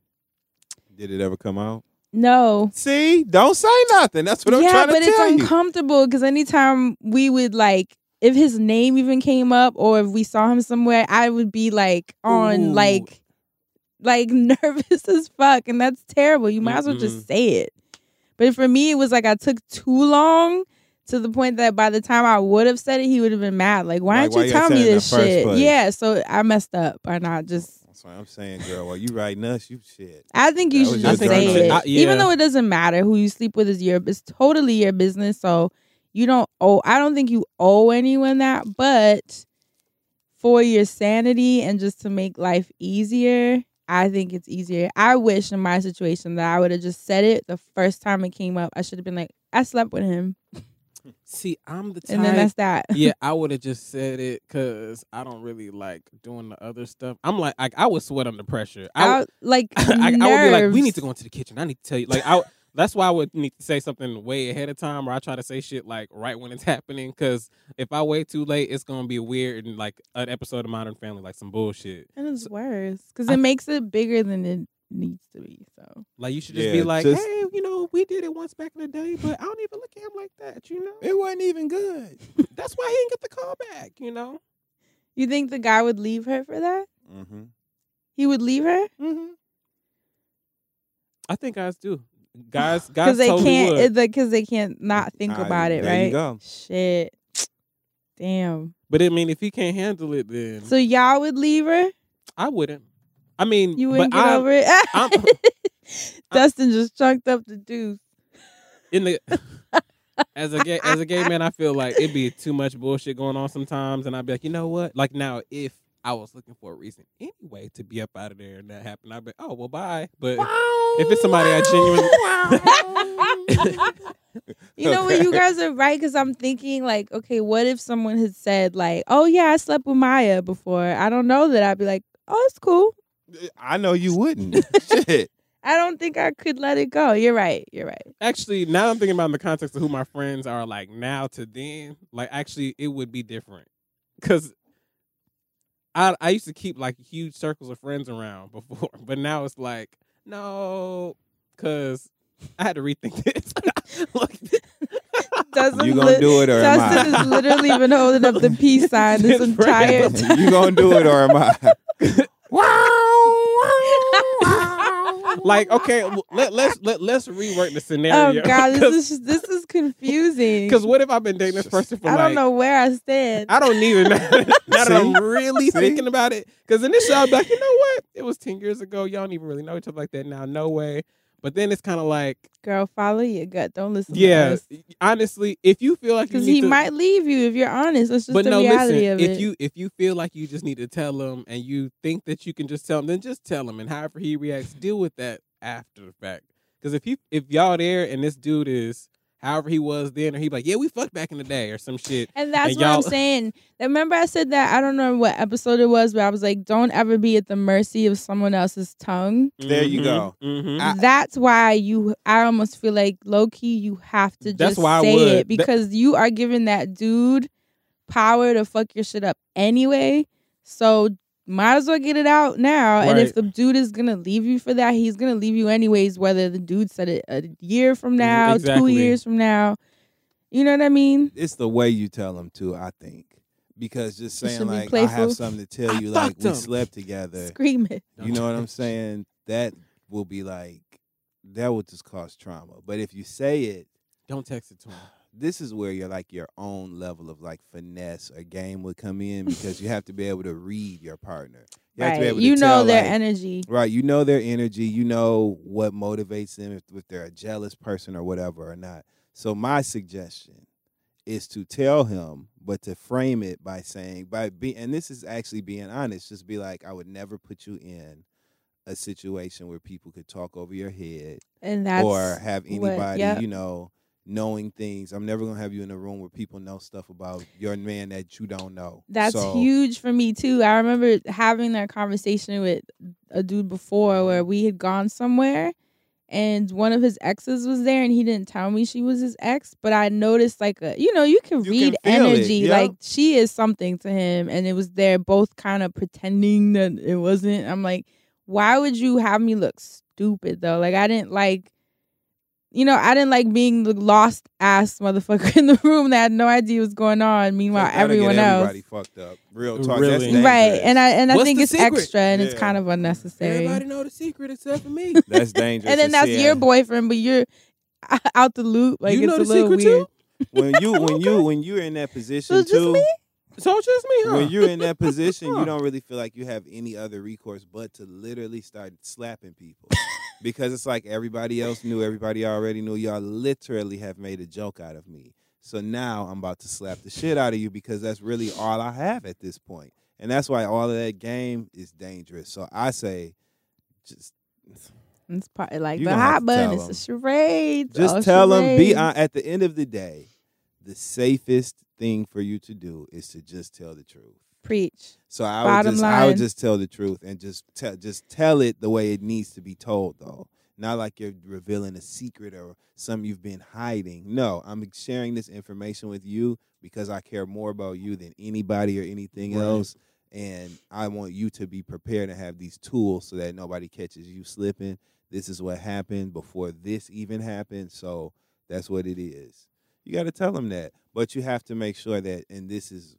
Did it ever come out? No. See, don't say nothing. That's what I'm yeah, trying to say. Yeah, but it's uncomfortable because anytime we would like if his name even came up or if we saw him somewhere, I would be like on Ooh. like like nervous as fuck. And that's terrible. You might as well just say it. But for me, it was like I took too long to the point that by the time I would have said it, he would have been mad. Like, why Like, didn't why you you tell me say it in this shit? place? Yeah, so I messed up by not just. That's what I'm saying, girl. While you writing us, you shit. I think you That should your just turn say it, it. I- even though it doesn't matter who you sleep with is your. It's totally your business. So you don't owe. I don't think you owe anyone that, but for your sanity and just to make life easier, I think it's easier. I wish in my situation that I would have just said it the first time it came up. I should have been like, I slept with him, See, I'm the type. and then that's that. yeah, I would have just said it because I don't really like doing the other stuff. I'm like, I, I would sweat under pressure. I, I, would- like I, I would be like, we need to go into the kitchen. I need to tell you, like, I. That's why I would need to say something way ahead of time, or I try to say shit like right when it's happening. Because if I wait too late, it's gonna be weird and like an episode of Modern Family, like some bullshit. And it's worse because it makes it bigger than it needs to be. So Like you should just Yeah, be like, just- hey, you know, we did it once back in the day, but I don't even look at him like that. You know, It wasn't even good. that's why he didn't get the call back. You know, you think the guy would leave her for that? Mm-hmm. He would leave her mm-hmm. I think guys do. Guys, guys, because they totally can't would. because they can't not think Ah, about it, there you right? go. Shit. Damn. But I mean, if he can't handle it, then So y'all would leave her? I wouldn't. I mean, You wouldn't but get I'm- over it? I'm- Dustin just chunked up the deuce. in the as a gay as a gay man, I feel like it'd be too much bullshit going on sometimes, and I'd be like, you know what? Like now, if I was looking for a reason anyway to be up out of there and that happened, I'd be, oh well, bye. But if it's somebody I genuinely, You know what? You guys are right because I'm thinking like, okay, what if someone had said like, "Oh yeah, I slept with Maya before." I don't know that I'd be like, "Oh, it's cool." I know you wouldn't. shit. I don't think I could let it go. You're right. You're right. actually, now I'm thinking about in the context of who my friends are like now to then, like actually, it would be different because. I, I used to keep like huge circles of friends around before, but now it's like no, because I had to rethink this. Like, Dustin You gonna li- do it or am Dustin I? has literally been holding up the peace sign this entire time. You gonna do it or am I? Like okay, let, let's let, let's rework the scenario. Oh scenario. God, this is this is confusing. because what if I've been dating this person for I like don't know where I stand. I don't even now that I'm really See? thinking about it. Because initially I'd be like, you know what? It was ten years ago. Y'all don't even really know each other like that now. No way. But then it's kind of like, Girl, follow your gut. Don't listen. yeah. Honestly, if you feel like because he to- might leave you if you're honest. That's just but the no, reality listen. of If it. you if you feel like you just need to tell him, and you think that you can just tell him, then just tell him, and however he reacts, deal with that after the fact. Because if you if y'all there and this dude is however he was then, or he'd be like, yeah, we fucked back in the day or some shit. And that's And what I'm saying. Remember, I said that I don't know what episode it was, but I was like, "Don't ever be at the mercy of someone else's tongue." There you Mhm, go. mhm. I- that's why you. I almost feel like low key, you have to That's just why I say would. it That- because you are giving that dude power to fuck your shit up anyway. So might as well get it out now. And if the dude is gonna leave you for that, he's gonna leave you anyways. Whether the dude said it a year from now, two Mm, years from now, you know what I mean? It's the way you tell them to, I think. Because just saying like I have something to tell I you, like we him. slept together. Scream it. You know what I'm saying? That will be like that will just cause trauma. But if you say it, Don't text it to him. This is where your like your own level of like finesse or game would come in because you have to be able to read your partner. You have to be Right. able to You know tell, their like, energy. Right. You know their energy. You know what motivates them if, if they're a jealous person or whatever or not. So my suggestion is to tell him, but to frame it by saying by be and this is actually being honest, just be like, I would never put you in a situation where people could talk over your head And that's or have what- anybody, yep. you know, knowing things. I'm never gonna have you in a room where people know stuff about your man that you don't know. That's So- huge for me too. I remember having that conversation with a dude before where we had gone somewhere and one of his exes was there and he didn't tell me she was his ex, but I noticed like a you know, you can You read can energy. yep. Like she is something to him and it was there both kind of pretending that it wasn't. I'm like, why would you have me look stupid though? Like I didn't like you know, I didn't like being the lost ass motherfucker in the room that had no idea what's going on. Meanwhile, Gotta get everyone else, everybody fucked up. Real talk. Really? That's right? And I and I What's think the it's secret? extra and it's Yeah. kind of unnecessary. Everybody know the secret except for me. That's dangerous. and then to that's see your boyfriend, but you're out the loop. Like You it's know a the little secret weird. too? when you when you when you're in that position So it's just too. me? So it's just me, huh? When you're in that position, you don't really feel like you have any other recourse but to literally start slapping people. Because it's like everybody else knew, everybody already knew. Y'all literally have made a joke out of me. So now I'm about to slap the shit out of you because that's really all I have at this point. And that's why all of that game is dangerous. So I say just It's part like the hot button. It's a charade. just tell them be on at the end of the day, the safest thing for you to do is to just tell the truth. Preach. So I Bottom would just I would just tell the truth and just tell just tell it the way it needs to be told though. Not like you're revealing a secret or something you've been hiding. No, I'm sharing this information with you because I care more about you than anybody or anything Right. else. And I want you to be prepared to have these tools so that nobody catches you slipping. This is what happened before this even happened. So that's what it is. You got to tell them that. But you have to make sure that, and this is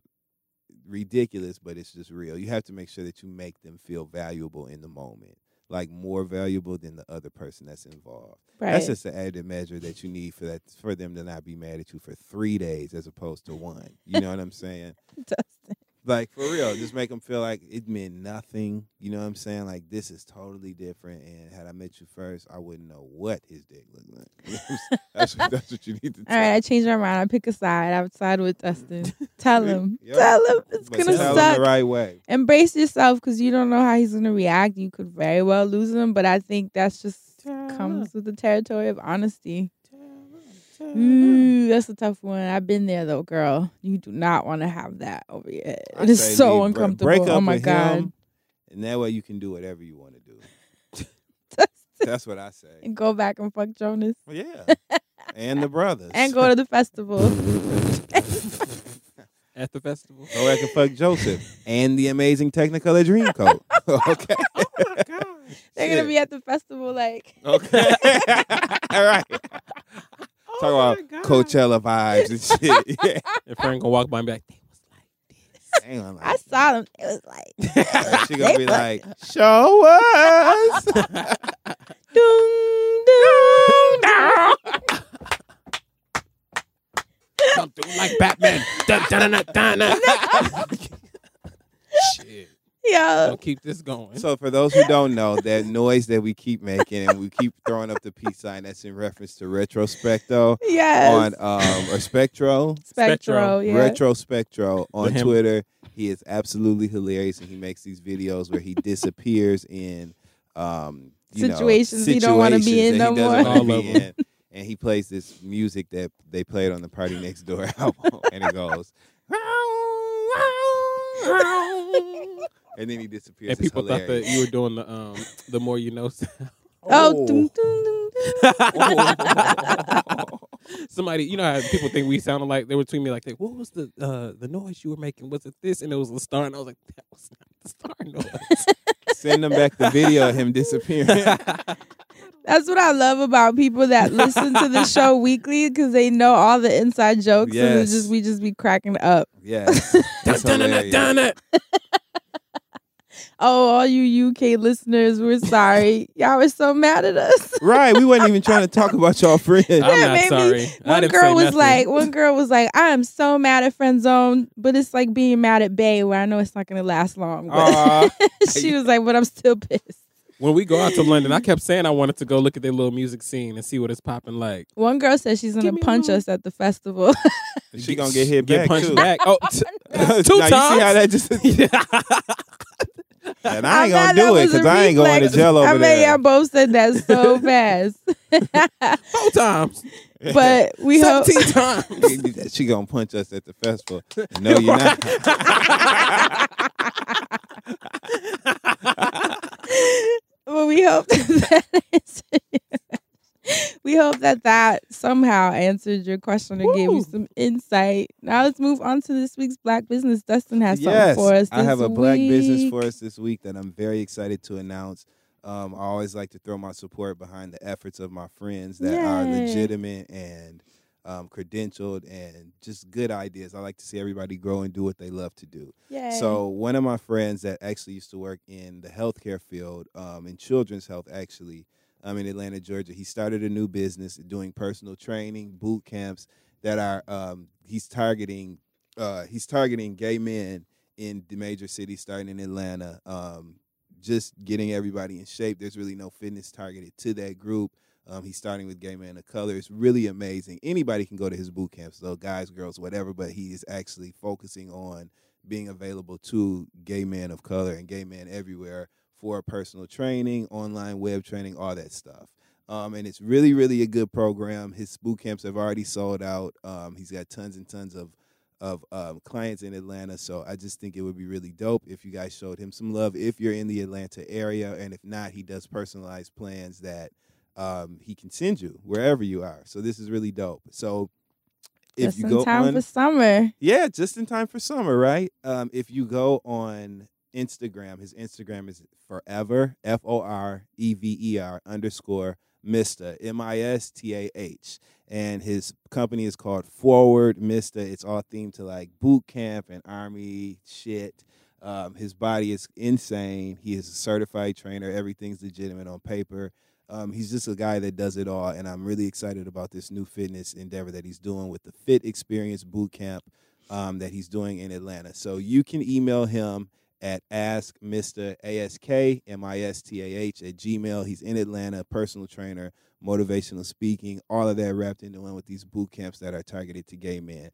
ridiculous, but it's just real. You have to make sure that you make them feel valuable in the moment, like more valuable than the other person that's involved. Right. That's just an added measure that you need for that for them to not be mad at you for three days as opposed to one. You know what I'm saying? Dustin. Like for real, just make them feel like it meant nothing. You know what I'm saying? Like this is totally different. And had I met you first, I wouldn't know what his dick looked like. You know what I'm saying? that's what, that's what you need to. All right, I changed my mind. I pick a side. I would side with Dustin. Tell him. Yep. Tell him it's But gonna tell suck. them the right way. Embrace yourself because you don't know how he's gonna react. You could very well lose him, but I think that's just comes with the territory of honesty. Ooh, mm, that's a tough one. I've been there though, girl. You do not want to have that over your head. I It is so leave- uncomfortable. Break oh up oh my with god. him, and that way you can do whatever you want to do. That's what I say. and go back and fuck Jonas. Well, yeah, and the brothers. And go to the festival. At the festival. Go back and fuck Joseph and the amazing Technicolor Dreamcoat. okay. Oh They're gonna be at the festival like Okay. All right. Oh Talk about Coachella vibes and shit. Yeah. Your friend gonna walk by and be like, Damn, like, I saw them. It was like she gonna be like, show us. Dun, dun, dun. come through like Batman. Dun, dun, dun, dun, dun. Shit. Yo. Don't keep this going. So for those who don't know, that noise that we keep making and we keep throwing up the peace sign, that's in reference to Retrospecto Yes. on um or Spectro. Spectro, yeah. Retro Spectro on Twitter. He is absolutely hilarious and he makes these videos where he disappears in um you know, Situations he don't wanna be in no he doesn't more. All be in. and he plays this music that they played on the PartyNextDoor album, and it goes. and then he disappears. And It's people thought that you were doing the um the more you know sound. Oh, dum, dum, dum, Somebody, you know how people think we sounded like they were tweeting me like, they, "What was the uh, the noise you were making? Was it this?" And it was the star, and I was like, "That was not the star noise." Send them back the video of him disappearing. That's what I love about people that listen to the show weekly because they know all the inside jokes and it's Yes. just we just be cracking up. yes. That's hilarious. Oh, all you UK listeners, we're sorry. Y'all were so mad at us. Right. We wasn't even trying to talk about y'all friends. I'm Yeah, not maybe sorry. I One girl was nothing. like, one girl was like, I am so mad at friend zone, but it's like being mad at Bay, where I know it's not gonna last long. But Aw. she was like, but I'm still pissed. When we go out to London, I kept saying I wanted to go look at their little music scene and see what it's popping like. One girl said she's gonna Give me a punch us at the festival. She gonna get hit Get back punched too. back. Oh, t- now, two you see how that just And I ain't I'm gonna do it because I ain't going to jail over I mean, there. y'all both said that so fast. four times, but we hope. seventeen times. she gonna punch us at the festival. No, you're not. Well, we hope that, that we hope that that somehow answered your question and gave you some insight. Now let's move on to this week's Black Business. Dustin has yes, something for us. I have a black business for us this week that I'm very excited to announce. Um, I always like to throw my support behind the efforts of my friends that are legitimate and um, credentialed and just good ideas. I like to see everybody grow and do what they love to do. Yay. So one of my friends that actually used to work in the healthcare field, um, in children's health, actually, um, in Atlanta, Georgia, he started a new business doing personal training, boot camps that are. Um, he's targeting. Uh, he's targeting gay men in the major cities, starting in Atlanta. Um, just getting everybody in shape. There's really no fitness targeted to that group. Um, he's starting with gay men of color. It's really amazing. Anybody can go to his boot camps, though, guys, girls, whatever. But he is actually focusing on being available to gay men of color and gay men everywhere for personal training, online web training, all that stuff. Um, and it's really, really a good program. His boot camps have already sold out. Um, he's got tons and tons of of um, clients in Atlanta. So I just think it would be really dope if you guys showed him some love if you're in the Atlanta area, and if not, he does personalized plans that um, he can send you wherever you are. So this is really dope. So if Just you in go time on, for summer. yeah, just in time for summer, right? Um, if you go on Instagram, his Instagram is forever F O R E V E R underscore Mista M I S T A H, and his company is called Forward Mista. It's all themed to like boot camp and army shit. Um, his body is insane. He is a certified trainer. Everything's legitimate on paper. Um, he's just a guy that does it all, and I'm really excited about this new fitness endeavor that he's doing with the Fit Experience Boot Camp um, that he's doing in Atlanta. So you can email him at ask Mr. A-S-K M-I-S-T-A-H at Gmail. He's in Atlanta, personal trainer, motivational speaking, all of that wrapped into one with these boot camps that are targeted to gay men.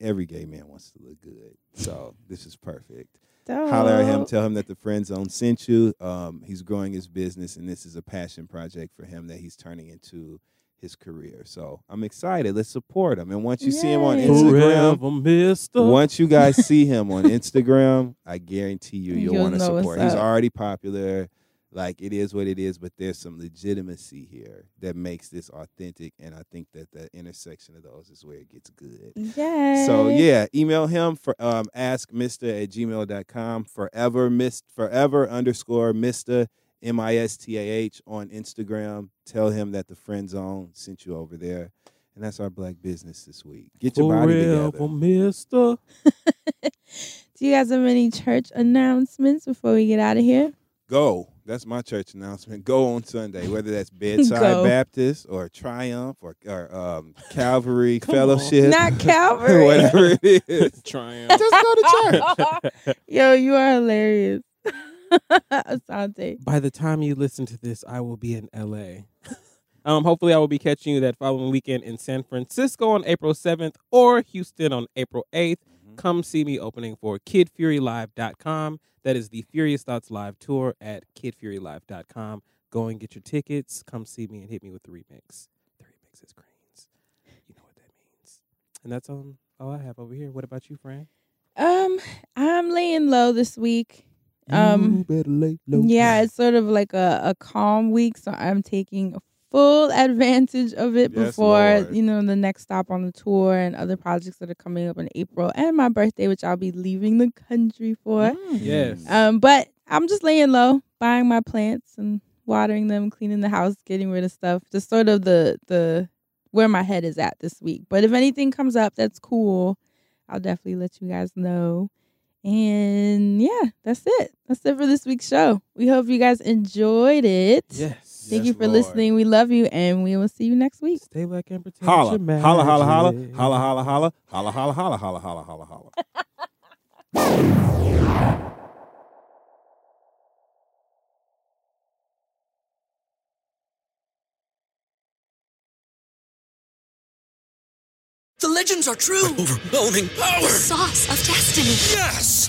Every gay man wants to look good. So this is perfect. Holler at him, tell him that the friend zone sent you. Um, he's growing his business, and this is a passion project for him that he's turning into his career. So I'm excited. Let's support him. And once you see him on Instagram, Forever, Mister. once you guys see him on Instagram, I guarantee you you'll, You'll want to know what's support. He's already popular. Like it is what it is, but there's some legitimacy here that makes this authentic, and I think that the intersection of those is where it gets good. Yay. So yeah, email him for um askmistah at gmail.com. Forever mist forever underscore Mr. M I S T A H on Instagram. Tell him that the friend zone sent you over there. And that's our black business this week. Get your body Forever, together. Mister. Do you guys have any church announcements before we get out of here? Go. That's my church announcement. Go on Sunday, whether that's Bedside Baptist or Triumph or, or um, Calvary Come on. Fellowship. Not Calvary. whatever it is. Triumph. Just go to church. Yo, you are hilarious. Assante. By the time you listen to this, I will be in LA. um, hopefully, I will be catching you that following weekend in San Francisco on April 7th or Houston on April 8th. Come see me opening for KidFuryLive.com. That is the Furious Thoughts Live tour at KidFuryLive.com. Go and get your tickets. Come see me and hit me with the remix. The remix. Texas greens. You know what that means. And that's on all I have over here. What about you, Fran? Um, I'm laying low this week. Um, you better lay low. yeah, it's sort of like a, a calm week, so I'm taking full advantage of it Yes, before Lord. you know the next stop on the tour and other projects that are coming up in April and my birthday, which I'll be leaving the country for. Yes. Um, but I'm just laying low, buying my plants and watering them, cleaning the house, getting rid of stuff. Just sort of the the where my head is at this week. But if anything comes up that's cool, I'll definitely let you guys know. And yeah, that's it. That's it for this week's show. We hope you guys enjoyed it. yes. Thank you for Lord. listening. We love you, and we will see you next week. Stay black and protect Holla, your holla, holla, holla, magic. holla, holla, holla, holla, holla, holla, holla, holla, holla, holla. The legends are true. Overwhelming power! Sauce of destiny. Yes!